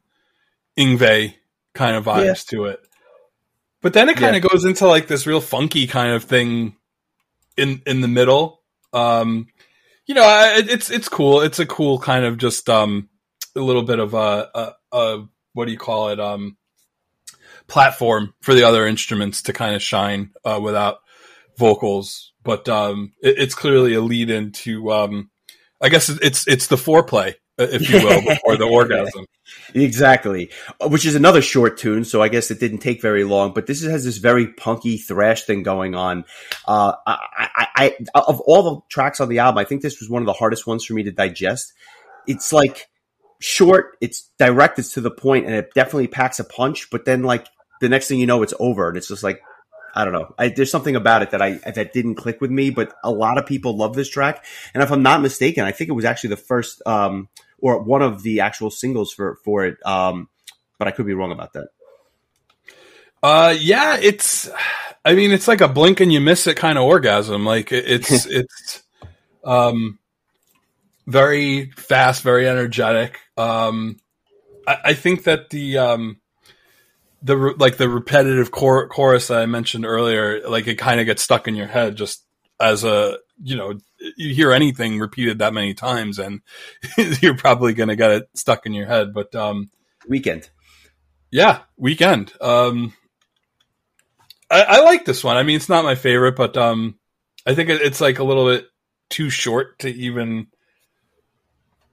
Yngwie kind of vibes yeah. to it. But then it kind yeah. of goes into like this real funky kind of thing in in the middle. Um, you know, it, it's it's cool. It's a cool kind of just um, a little bit of a, a, a what do you call it? Um, platform for the other instruments to kind of shine uh, without vocals. But um, it, it's clearly a lead into. Um, I guess it's it's the foreplay if you will, before the orgasm. Exactly, which is another short tune. So I guess it didn't take very long. But this has this very punky thrash thing going on. Uh, I, I, I, of all the tracks on the album, I think this was one of the hardest ones for me to digest. It's like short, it's direct, it's to the point, and it definitely packs a punch. But then, like the next thing you know, it's over, and it's just like I don't know. I, there's something about it that I that didn't click with me, but a lot of people love this track. And if I'm not mistaken, I think it was actually the first um, or one of the actual singles for for it. Um, but I could be wrong about that. Uh, yeah, it's. I mean, it's like a blink and you miss it kind of orgasm. Like it's it's um very fast, very energetic. Um, I, I think that the um the like the repetitive chor- chorus that I mentioned earlier, like it kind of gets stuck in your head just as a you know you hear anything repeated that many times and you're probably going to get it stuck in your head but um weekend. Yeah weekend. Um I, I, like this one. I mean it's not my favorite but um i think it's like a little bit too short to even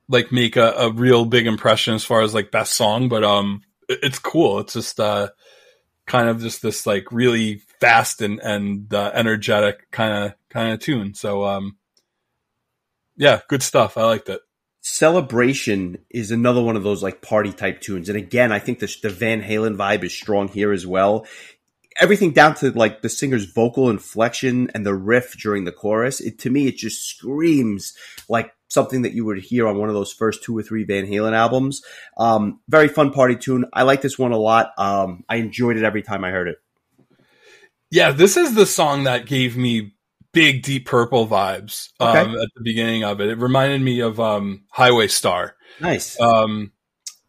like make a, a real big impression as far as like best song but um it's cool it's just uh kind of just this like really fast and and uh, energetic kind of kind of tune. So um, yeah, good stuff. I liked it. Celebration is another one of those like party type tunes, and again, I think the, the Van Halen vibe is strong here as well. Everything down to like the singer's vocal inflection and the riff during the chorus. It to me, it just screams like something that you would hear on one of those first two or three Van Halen albums. Um, very fun party tune. I like this one a lot. Um, I enjoyed it every time I heard it. Yeah, this is the song that gave me big Deep Purple vibes um, okay. at the beginning of it. It reminded me of um, Highway Star. Nice. Um,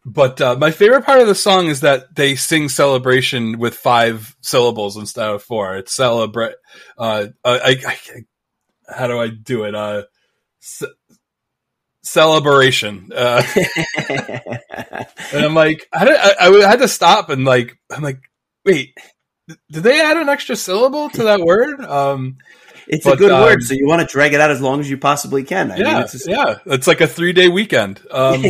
but uh, my favorite part of the song is that they sing celebration with five syllables instead of four. It's celebrate. Uh, I, I, I, how do I do it? Uh, celebration. Uh, and I'm like, I, I, I had to stop and like, I'm like, wait, did they add an extra syllable to that word? Um, it's but, a good um, word, so you want to drag it out as long as you possibly can. I yeah, mean, it's yeah, it's like a three day weekend. Um,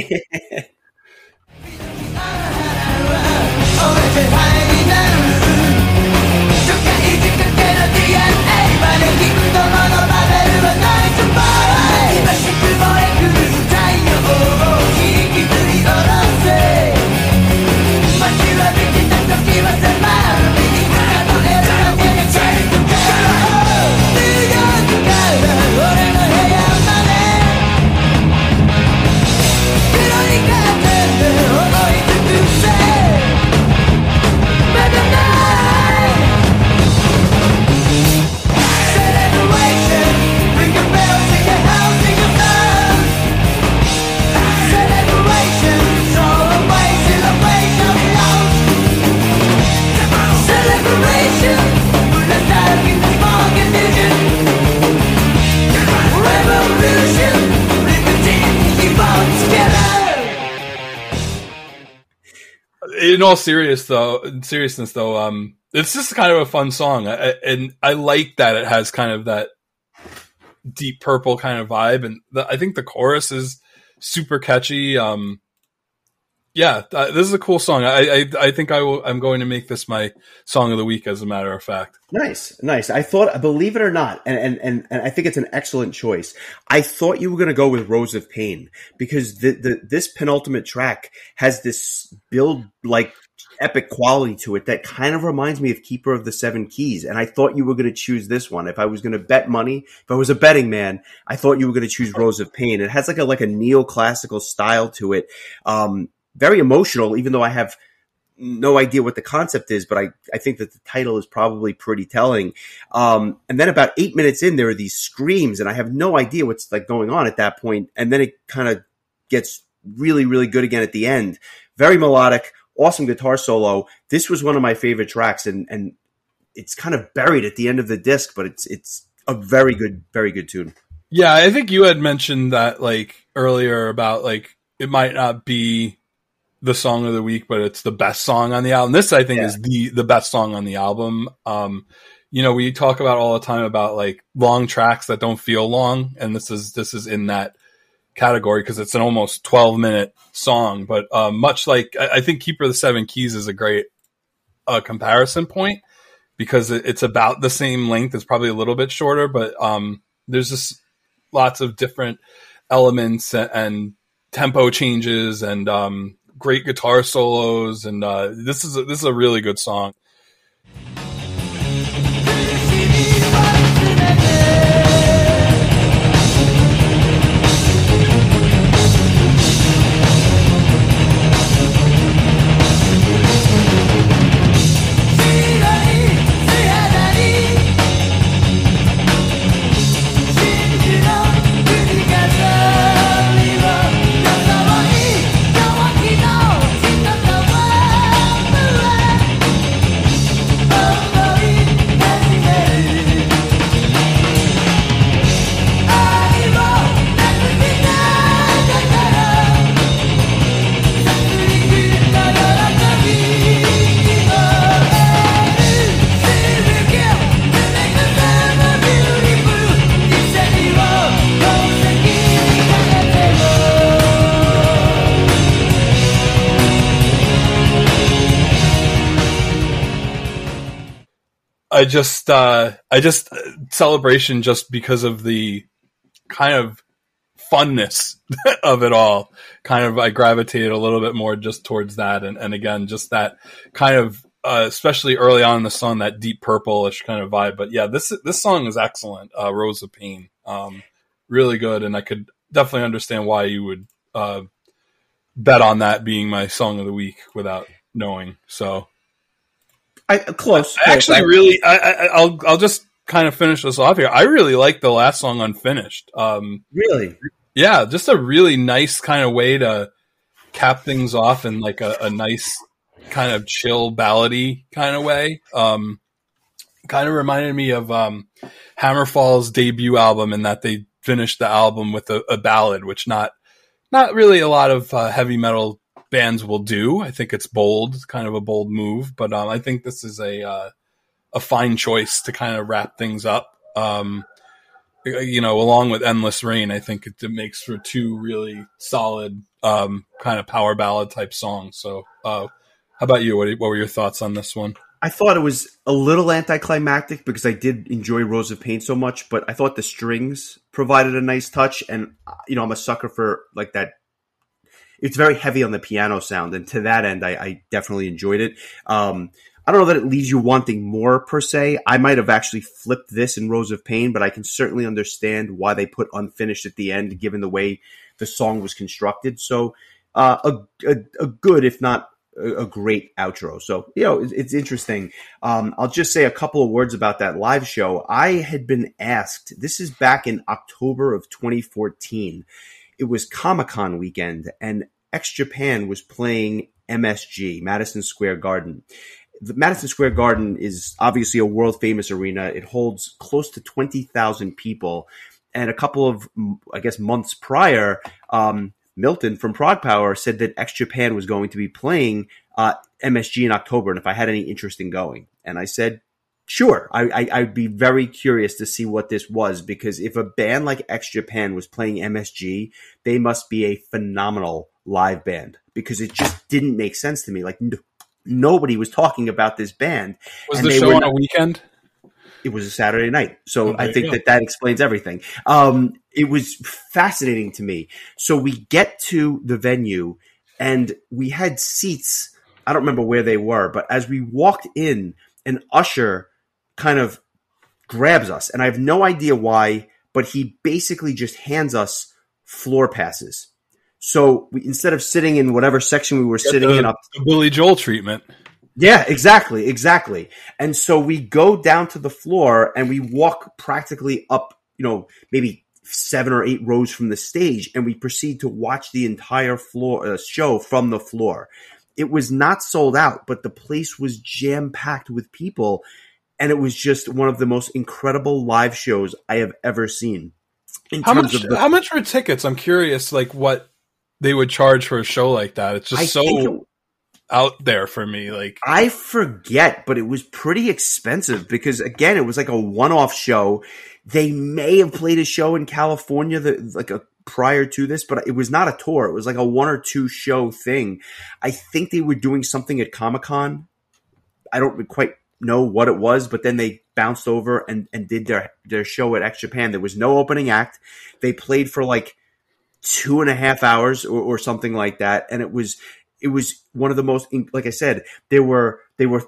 in all serious though, seriousness though, um, it's just kind of a fun song, I, and I like that it has kind of that deep purple kind of vibe, and the, I think the chorus is super catchy. Um, yeah, uh, this is a cool song. I I, I think I will. I'm going to make this my song of the week, as a matter of fact. Nice, nice. I thought, believe it or not, and and and, and I think it's an excellent choice. I thought you were going to go with Rose of Pain because the, the this penultimate track has this build like epic quality to it that kind of reminds me of Keeper of the Seven Keys. And I thought you were going to choose this one. If I was going to bet money, if I was a betting man, I thought you were going to choose Rose of Pain. It has like a like a neoclassical style to it. Um, very emotional, even though I have no idea what the concept is, but I, I think that the title is probably pretty telling. Um, and then about eight minutes in, there are these screams, and I have no idea what's like going on at that point. And then it kind of gets really, really good again at the end. Very melodic, awesome guitar solo. This was one of my favorite tracks, and and it's kind of buried at the end of the disc, but it's it's a very good, very good tune. Yeah, I think you had mentioned that like earlier about like it might not be the song of the week, but it's the best song on the album. This I think yeah. is the the best song on the album. Um, you know, we talk about all the time about like long tracks that don't feel long, and this is this is in that category because it's an almost 12 minute song. But uh, much like I, I, think Keeper of the Seven Keys is a great uh, comparison point because it, it's about the same length. It's probably a little bit shorter, but um, there's just lots of different elements and, and tempo changes and um, great guitar solos, and uh, this is a, this is a really good song. I just, uh, I just celebration just because of the kind of funness of it all. Kind of, I gravitated a little bit more just towards that, and, and again, just that kind of, uh, especially early on in the song, that deep purplish kind of vibe. But yeah, this this song is excellent. Uh, Rose of Pain, um, really good, and I could definitely understand why you would uh, bet on that being my song of the week without knowing. So, I close. I actually really, I, I, I'll I'll just kind of finish this off here. I really like the last song, Unfinished. Um, really, yeah, just a really nice kind of way to cap things off in like a, a nice kind of chill ballady kind of way. Um, kind of reminded me of um, Hammerfall's debut album in that they finished the album with a, a ballad, which not not really a lot of uh, heavy metal bands will do. I think it's bold, kind of a bold move, but um, I think this is a uh, a fine choice to kind of wrap things up. Um, you know, along with Endless Rain, I think it, it makes for two really solid um, kind of power ballad type songs. So, uh, how about you? What, what were your thoughts on this one? I thought it was a little anticlimactic because I did enjoy Rose of Pain so much, but I thought the strings provided a nice touch, and you know I'm a sucker for like that. It's very heavy on the piano sound, and to that end, I, I definitely enjoyed it. Um, I don't know that it leaves you wanting more per se. I might have actually flipped this in Rose of Pain, but I can certainly understand why they put unfinished at the end, given the way the song was constructed. So, uh, a, a, a good, if not a great outro. So, you know, it's, interesting. Um, I'll just say a couple of words about that live show. I had been asked, this is back in October of 2014. It was Comic Con weekend, and X Japan was playing MSG, Madison Square Garden. The Madison Square Garden is obviously a world famous arena. It holds close to 20,000 people. And a couple of, I guess, months prior, um, Milton from ProgPower said that X Japan was going to be playing uh, MSG in October, and if I had any interest in going, and I said, sure, I, I, would be very curious to see what this was because if a band like X Japan was playing MSG, they must be a phenomenal live band because it just didn't make sense to me. Like n- nobody was talking about this band. Was the show on not- a weekend? it was a Saturday night. So oh, I think that that explains everything. Um, it was fascinating to me. So we get to the venue and we had seats. I don't remember where they were, but as we walked in, an usher kind of grabs us and I have no idea why, but he basically just hands us floor passes. So we, instead of sitting in whatever section we were Get sitting the, in up the Billy Joel treatment. Yeah, exactly, exactly. And so we go down to the floor and we walk practically up, you know, maybe seven or eight rows from the stage, and we proceed to watch the entire floor uh, show from the floor. It was not sold out, but the place was jam packed with people, and it was just one of the most incredible live shows I have ever seen. how much? The- how much were tickets? I'm curious, like what they would charge for a show like that. It's just I so out there for me. Like I forget, but it was pretty expensive because again, it was like a one-off show. They may have played a show in California that like a prior to this, but it was not a tour. It was like a one or two show thing. I think they were doing something at Comic Con. I don't quite know what it was, but then they bounced over and, and did their, their show at X Japan. There was no opening act. They played for like two and a half hours or, or something like that. And it was, it was one of the most, like I said, there were, they were,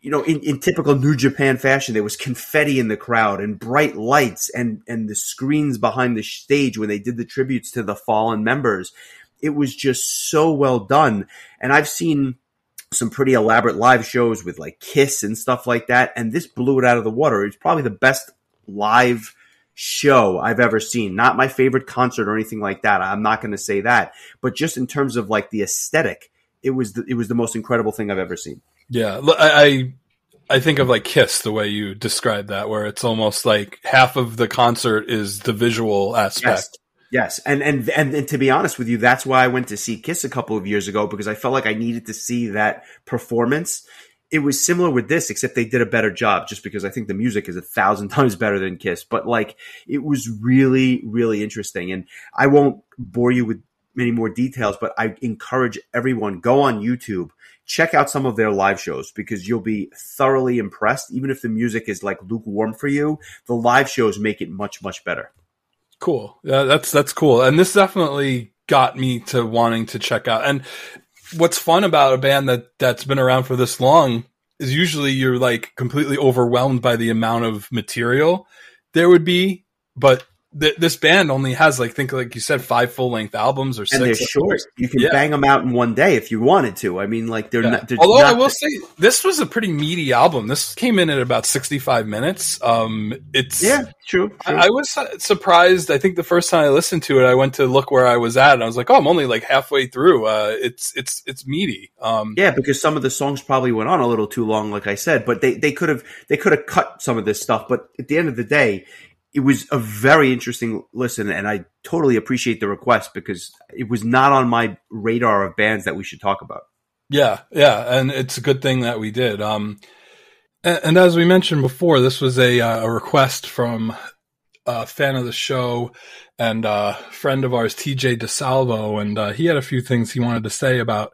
you know, in, in typical New Japan fashion, there was confetti in the crowd and bright lights and, and the screens behind the stage when they did the tributes to the fallen members. It was just so well done. And I've seen some pretty elaborate live shows with like Kiss and stuff like that. And this blew it out of the water. It's probably the best live show I've ever seen. Not my favorite concert or anything like that. I'm not going to say that, but just in terms of like the aesthetic, it was the, it was the most incredible thing I've ever seen. Yeah, I I think of like Kiss the way you described that, where it's almost like half of the concert is the visual aspect. Yes. Yes, and, and and and to be honest with you, that's why I went to see Kiss a couple of years ago because I felt like I needed to see that performance it was similar with this, except they did a better job just because I think the music is a thousand times better than Kiss. But like, it was really, really interesting. And I won't bore you with many more details, but I encourage everyone go on YouTube, check out some of their live shows because you'll be thoroughly impressed. Even if the music is like lukewarm for you, the live shows make it much much better. Cool. Yeah, that's that's cool. And this definitely got me to wanting to check out. And what's fun about a band that that's been around for this long is usually you're like completely overwhelmed by the amount of material there would be, but th- this band only has like think like you said five full length albums or and they're short. You can yeah. bang them out in one day if you wanted to. I mean, like they're yeah. not. They're Although not I will say this was a pretty meaty album. This came in at about sixty five minutes. Um, it's yeah, true. true. I, I, was surprised. I think the first time I listened to it, I went to look where I was at, and I was like, oh, I'm only like halfway through. Uh, it's it's it's meaty. Um, yeah, because some of the songs probably went on a little too long, like I said, but they they could have they could have cut some of this stuff. But at the end of the day, it was a very interesting listen, and I totally appreciate the request because it was not on my radar of bands that we should talk about. Yeah, yeah, and it's a good thing that we did. Um, and, and as we mentioned before, this was a, uh, a request from a fan of the show and a friend of ours, TJ DeSalvo, and uh, he had a few things he wanted to say about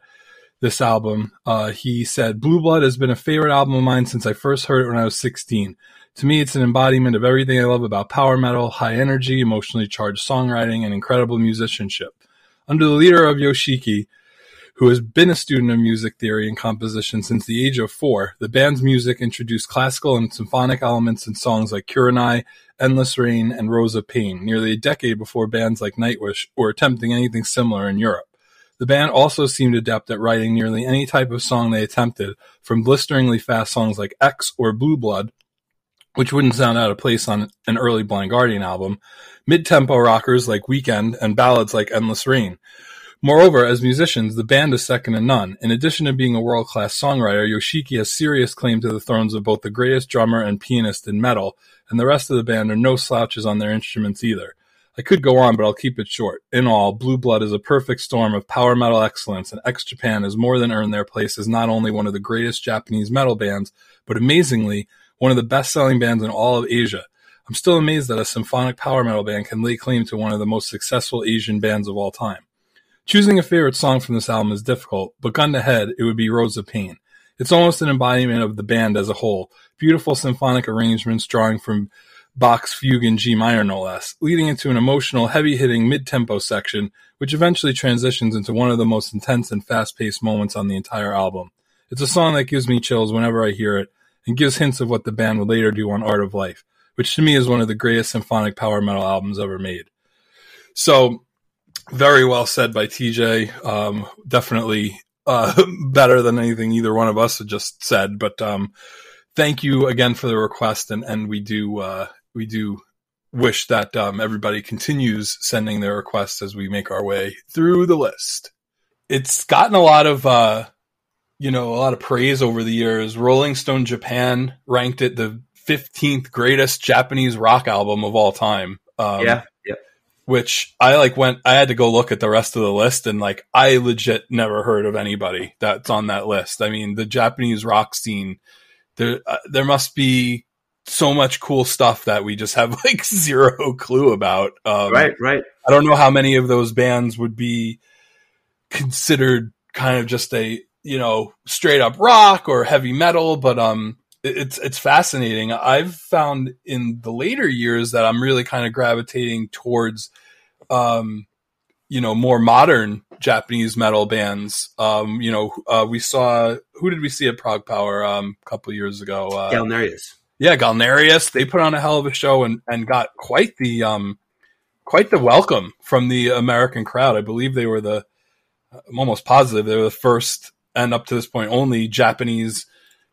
this album. Uh, he said, Blue Blood has been a favorite album of mine since I first heard it when I was 16. To me, it's an embodiment of everything I love about power metal, high energy, emotionally charged songwriting, and incredible musicianship. Under the leader of Yoshiki, who has been a student of music theory and composition since the age of four, the band's music introduced classical and symphonic elements in songs like Kurenai, Endless Rain, and Rose of Pain, nearly a decade before bands like Nightwish were attempting anything similar in Europe. The band also seemed adept at writing nearly any type of song they attempted, from blisteringly fast songs like X or Blue Blood which wouldn't sound out of place on an early Blind Guardian album, mid-tempo rockers like Weekend and ballads like Endless Rain. Moreover, as musicians, the band is second to none. In addition to being a world-class songwriter, Yoshiki has serious claim to the thrones of both the greatest drummer and pianist in metal, and the rest of the band are no slouches on their instruments either. I could go on, but I'll keep it short. In all, Blue Blood is a perfect storm of power metal excellence, and X Japan has more than earned their place as not only one of the greatest Japanese metal bands, but amazingly, one of the best selling bands in all of Asia. I'm still amazed that a symphonic power metal band can lay claim to one of the most successful Asian bands of all time. Choosing a favorite song from this album is difficult, but gun to head, it would be Rose of Pain. It's almost an embodiment of the band as a whole. Beautiful symphonic arrangements drawing from Bach's fugue in G minor, no less, leading into an emotional, heavy hitting mid tempo section, which eventually transitions into one of the most intense and fast paced moments on the entire album. It's a song that gives me chills whenever I hear it, and gives hints of what the band would later do on Art of Life, which to me is one of the greatest symphonic power metal albums ever made. So, very well said by TJ. Um, definitely uh, better than anything either one of us had just said. But um, thank you again for the request, and and we do uh, we do wish that um, everybody continues sending their requests as we make our way through the list. It's gotten a lot of uh, you know, a lot of praise over the years. Rolling Stone Japan ranked it the 15th greatest Japanese rock album of all time. Um, yeah. Yep. Which I like went, I had to go look at the rest of the list and like, I legit never heard of anybody that's on that list. I mean, the Japanese rock scene, there, uh, there must be so much cool stuff that we just have like zero clue about. Um, right, right. I don't know how many of those bands would be considered kind of just a you know, straight up rock or heavy metal, but um, it's it's fascinating. I've found in the later years that I'm really kind of gravitating towards, um, you know, more modern Japanese metal bands. Um, you know, uh, we saw who did we see at ProgPower um, a couple years ago? Uh, Galneryus. Yeah, Galneryus. They put on a hell of a show and and got quite the um, quite the welcome from the American crowd. I believe they were the I'm almost positive they were the first and up to this point only Japanese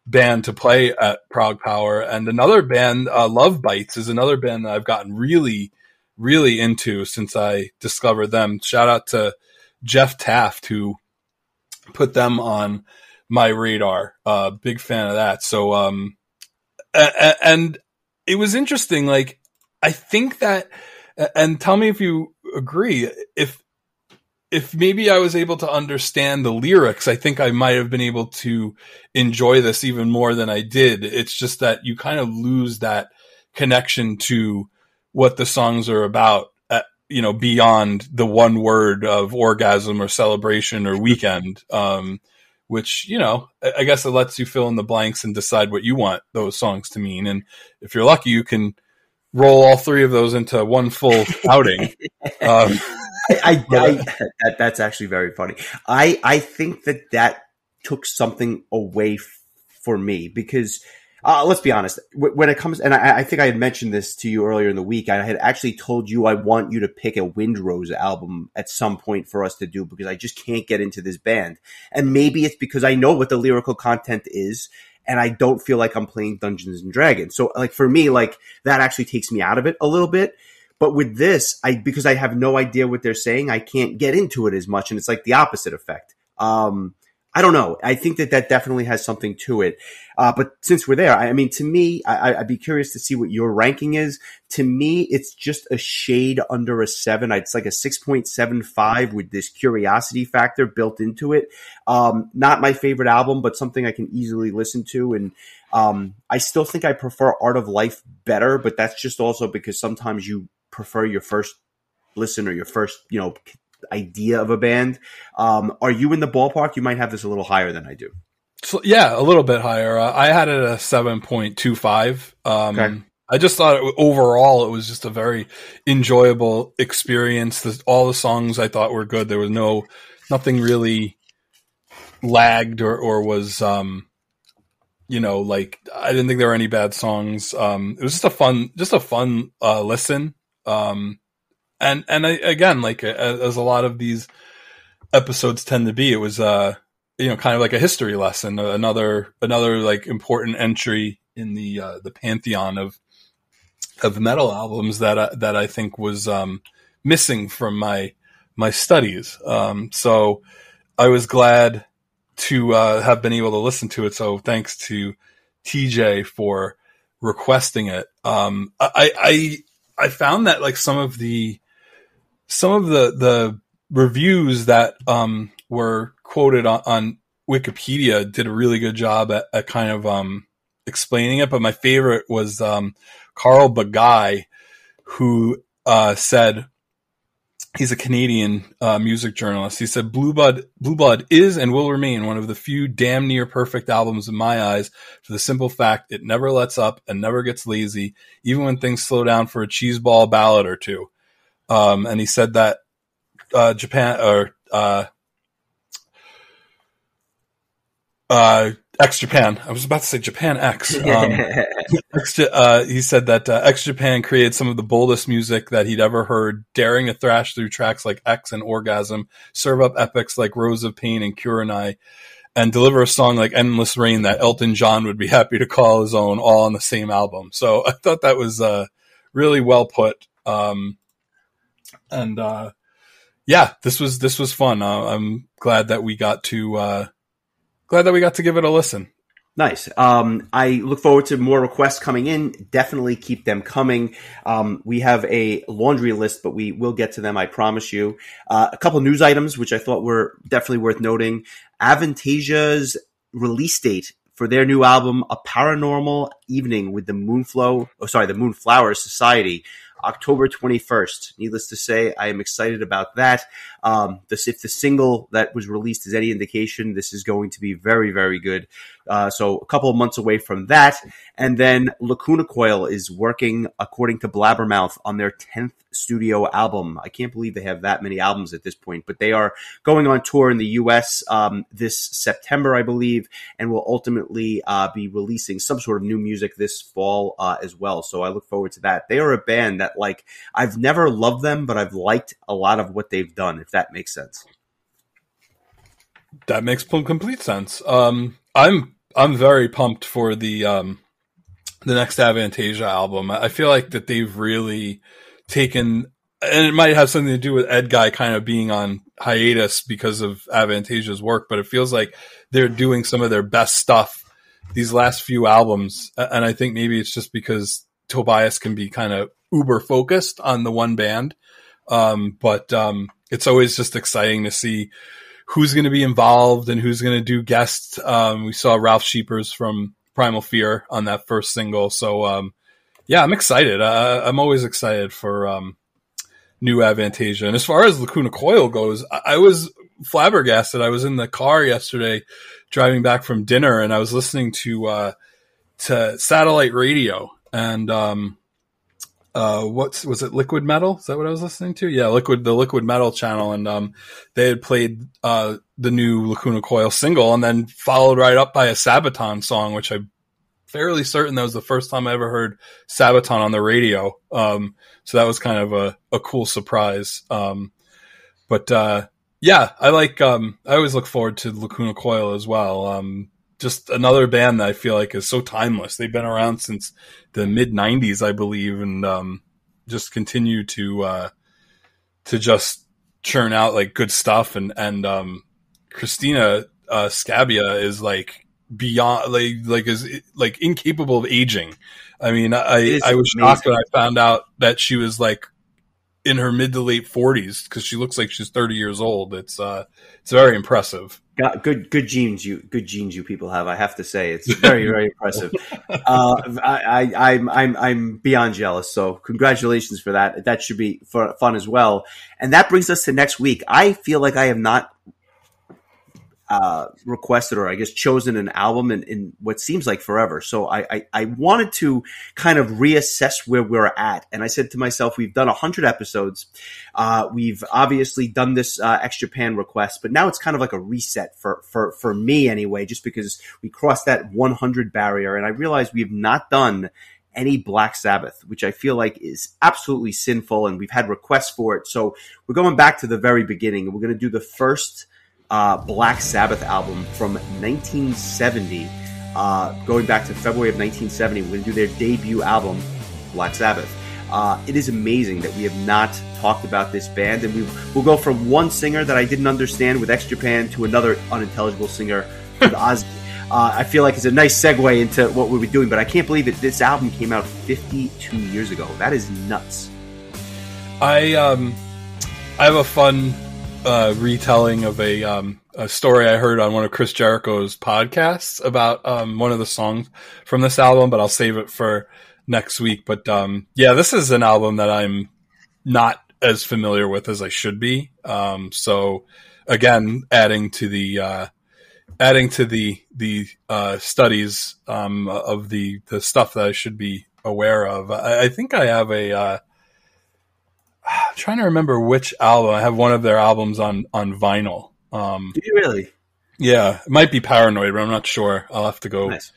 band to play at Prague ProgPower. And another band, uh, Love Bites, is another band that I've gotten really, really into since I discovered them. Shout out to Jeff Taft who put them on my radar. Uh, big fan of that. So, um, and it was interesting. Like, I think that, and tell me if you agree, if if maybe I was able to understand the lyrics, I think I might have been able to enjoy this even more than I did. It's just that you kind of lose that connection to what the songs are about. At, you know, beyond the one word of orgasm or celebration or weekend. Um, which, you know, I guess it lets you fill in the blanks and decide what you want those songs to mean. And if you're lucky, you can roll all three of those into one full outing. Um, I, I, that, that's actually very funny. I, I think that that took something away f- for me because uh, let's be honest. When it comes, and I, I, think I had mentioned this to you earlier in the week, I had actually told you I want you to pick a Windrose album at some point for us to do because I just can't get into this band. And maybe it's because I know what the lyrical content is and I don't feel like I'm playing Dungeons and Dragons. So like for me, like that actually takes me out of it a little bit. But with this, I because I have no idea what they're saying, I can't get into it as much, and it's like the opposite effect. Um, I don't know. I think that that definitely has something to it. Uh, but since we're there, I, I mean, to me, I, would be curious to see what your ranking is. To me, it's just a shade under a seven. It's like a 6.75 with this curiosity factor built into it. Um, not my favorite album, but something I can easily listen to. And, um, I still think I prefer Art of Life better, but that's just also because sometimes you prefer your first listen or your first, you know, idea of a band. Um, are you in the ballpark? You might have this a little higher than I do. So, yeah, a little bit higher. Uh, I had it at a seven point two five. Um, okay. I just thought it, overall it was just a very enjoyable experience. The, all the songs I thought were good. There was no nothing really lagged or or was um, you know like I didn't think there were any bad songs. Um, it was just a fun just a fun uh, listen. Um, and and I, again, like as a lot of these episodes tend to be, it was uh you know kind of like a history lesson, another another like important entry in the uh, the pantheon of of metal albums that I, that I think was um, missing from my my studies. Um, so I was glad to uh, have been able to listen to it. So thanks to TJ for requesting it. Um, I I, I found that like some of the some of the the reviews that um, were quoted on, on, Wikipedia did a really good job at, at kind of um, explaining it. But my favorite was um, Carl Begai, who uh, said he's a Canadian uh, music journalist. He said Blue Blood, Blue Blood is and will remain one of the few damn near perfect albums in my eyes for the simple fact it never lets up and never gets lazy, even when things slow down for a cheeseball ballad or two. Um, and he said that uh, Japan or uh, uh, X Japan. I was about to say Japan X. Um, X uh, he said that uh, X Japan created some of the boldest music that he'd ever heard, daring to thrash through tracks like X and Orgasm, serve up epics like Rose of Pain and Kurenai, and I, and deliver a song like Endless Rain that Elton John would be happy to call his own, all on the same album. So I thought that was uh, really well put. Um, and uh, yeah, this was this was fun. Uh, I'm glad that we got to uh, glad that we got to give it a listen. Nice. Um, I look forward to more requests coming in. Definitely keep them coming. Um, we have a laundry list, but we will get to them. I promise you. Uh, a couple news items, which I thought were definitely worth noting. Avantasia's release date for their new album, A Paranormal Evening with the Moonflow, oh, sorry, the Moonflower Society October 21st. Needless to say, I am excited about that. Um, this, if the single that was released is any indication, this is going to be very, very good. Uh, so a couple of months away from that. And then Lacuna Coil is working, according to Blabbermouth, on their 10th studio album. I can't believe they have that many albums at this point, but they are going on tour in the U.S. Um, this September, I believe, and will ultimately uh, be releasing some sort of new music this fall uh, as well. So I look forward to that. They are a band that, like, I've never loved them, but I've liked a lot of what they've done, if that makes sense. That makes complete sense. Um, I'm I'm very pumped for the um, the next Avantasia album. I feel like that they've really taken, and it might have something to do with Edguy kind of being on hiatus because of Avantasia's work, but it feels like they're doing some of their best stuff these last few albums. And I think maybe it's just because Tobias can be kind of uber focused on the one band. Um, but um, it's always just exciting to see who's going to be involved and who's going to do guests. Um, we saw Ralf Scheepers from Primal Fear on that first single. So, um, yeah, I'm excited. Uh, I'm always excited for um, new Avantasia. And as far as Lacuna Coil goes, I, I was flabbergasted. I was in the car yesterday driving back from dinner and I was listening to, uh, to satellite radio and, um, uh, what's was it liquid metal? Is that what i was listening to? Yeah liquid the liquid metal channel. And um they had played uh the new lacuna coil single and then followed right up by a sabaton song which i'm fairly certain that was the first time i ever heard sabaton on the radio. Um so that was kind of a, a cool surprise. Um but uh yeah i like um i always look forward to lacuna coil as well. Um just another band that I feel like is so timeless. They've been around since the mid '90s, I believe, and um, just continue to uh, to just churn out like good stuff. And and um, Cristina uh, Scabbia is like beyond like like is like incapable of aging. I mean, I I was amazing. shocked when I found out that she was like in her mid to late 40s because she looks like she's 30 years old. It's uh, it's very impressive. Got good good genes you good genes you people have. I have to say it's very very impressive. Uh, I, I I'm I'm I'm beyond jealous. So congratulations for that. That should be fun as well. And that brings us to next week. I feel like I have not uh, requested or I guess chosen an album in, in what seems like forever. So I, I, I, wanted to kind of reassess where we're at. And I said to myself, we've done 100 episodes. Uh, we've obviously done this uh, X Japan request, but now it's kind of like a reset for, for, for me anyway, just because we crossed that 100 barrier. And I realized we have not done any Black Sabbath, which I feel like is absolutely sinful. And we've had requests for it. So we're going back to the very beginning we're going to do the first uh, Black Sabbath album from 1970, uh, going back to February of 1970. We're to do their debut album, Black Sabbath. Uh, it is amazing that we have not talked about this band, and we will go from one singer that I didn't understand with X Japan to another unintelligible singer with Ozzy. Uh, I feel like it's a nice segue into what we'll be doing, but I can't believe that this album came out 52 years ago. That is nuts. I um, I have a fun uh, retelling of a um, a story I heard on one of Chris Jericho's podcasts about um, one of the songs from this album, but I'll save it for next week. But um, yeah, this is an album that I'm not as familiar with as I should be. Um, so again, adding to the uh, adding to the the uh, studies um, of the the stuff that I should be aware of. I, I think I have a uh, I'm trying to remember which album. I have one of their albums on on vinyl. Um, Do you really? Yeah, it might be Paranoid, but I'm not sure. I'll have to go nice.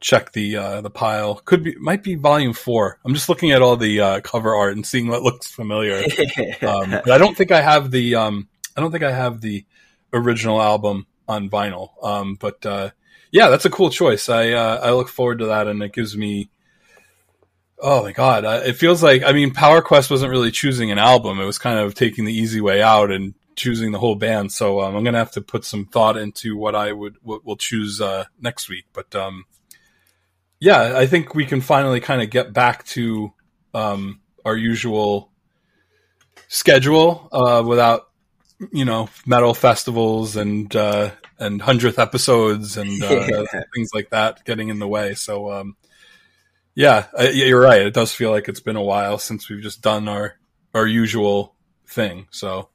check the uh, the pile. Could be, might be Volume Four. I'm just looking at all the uh, cover art and seeing what looks familiar. um, but I don't think I have the um, I don't think I have the original album on vinyl. Um, but uh, yeah, that's a cool choice. I uh, I look forward to that, and it gives me Oh my god! it feels like I mean, Power Quest wasn't really choosing an album; it was kind of taking the easy way out and choosing the whole band. So um, I'm gonna have to put some thought into what I would what we'll choose uh, next week. But um, yeah, I think we can finally kind of get back to um, our usual schedule uh, without you know metal festivals and uh, and hundredth episodes and uh, things like that getting in the way. So um, yeah, you're right. It does feel like it's been a while since we've just done our our usual thing. So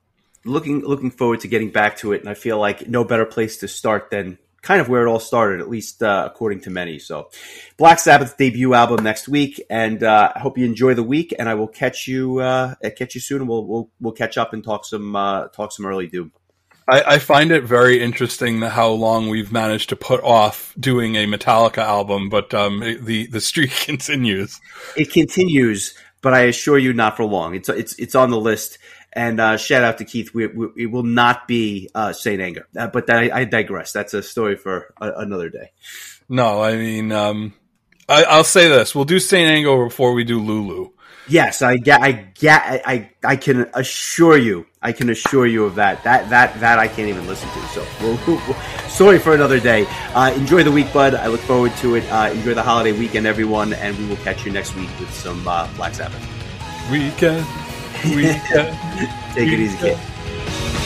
looking looking forward to getting back to it, and I feel like no better place to start than kind of where it all started, at least uh, according to many. So, Black Sabbath debut album next week, and uh, I hope you enjoy the week. And I will catch you uh, catch you soon. We'll we'll we'll catch up and talk some uh, talk some early doom. I, I, find it very interesting how long we've managed to put off doing a Metallica album, but um, it, the the streak continues. It continues, but I assure you, not for long. It's it's it's on the list. And uh, shout out to Keith. We, we, it will not be uh, Saint Anger, uh, but that, I, I, digress. That's a story for a, another day. No, I mean, um, I, will say this: we'll do Saint Anger before we do Lulu. Yes, I I get, I, I can assure you, I can assure you of that. That, that, that I can't even listen to. So, we'll, we'll, sorry for another day. Uh, enjoy the week, bud. I look forward to it. Uh, enjoy the holiday weekend, everyone, and we will catch you next week with some uh, Black Sabbath. Weekend, weekend. Take weekend. it easy, kid.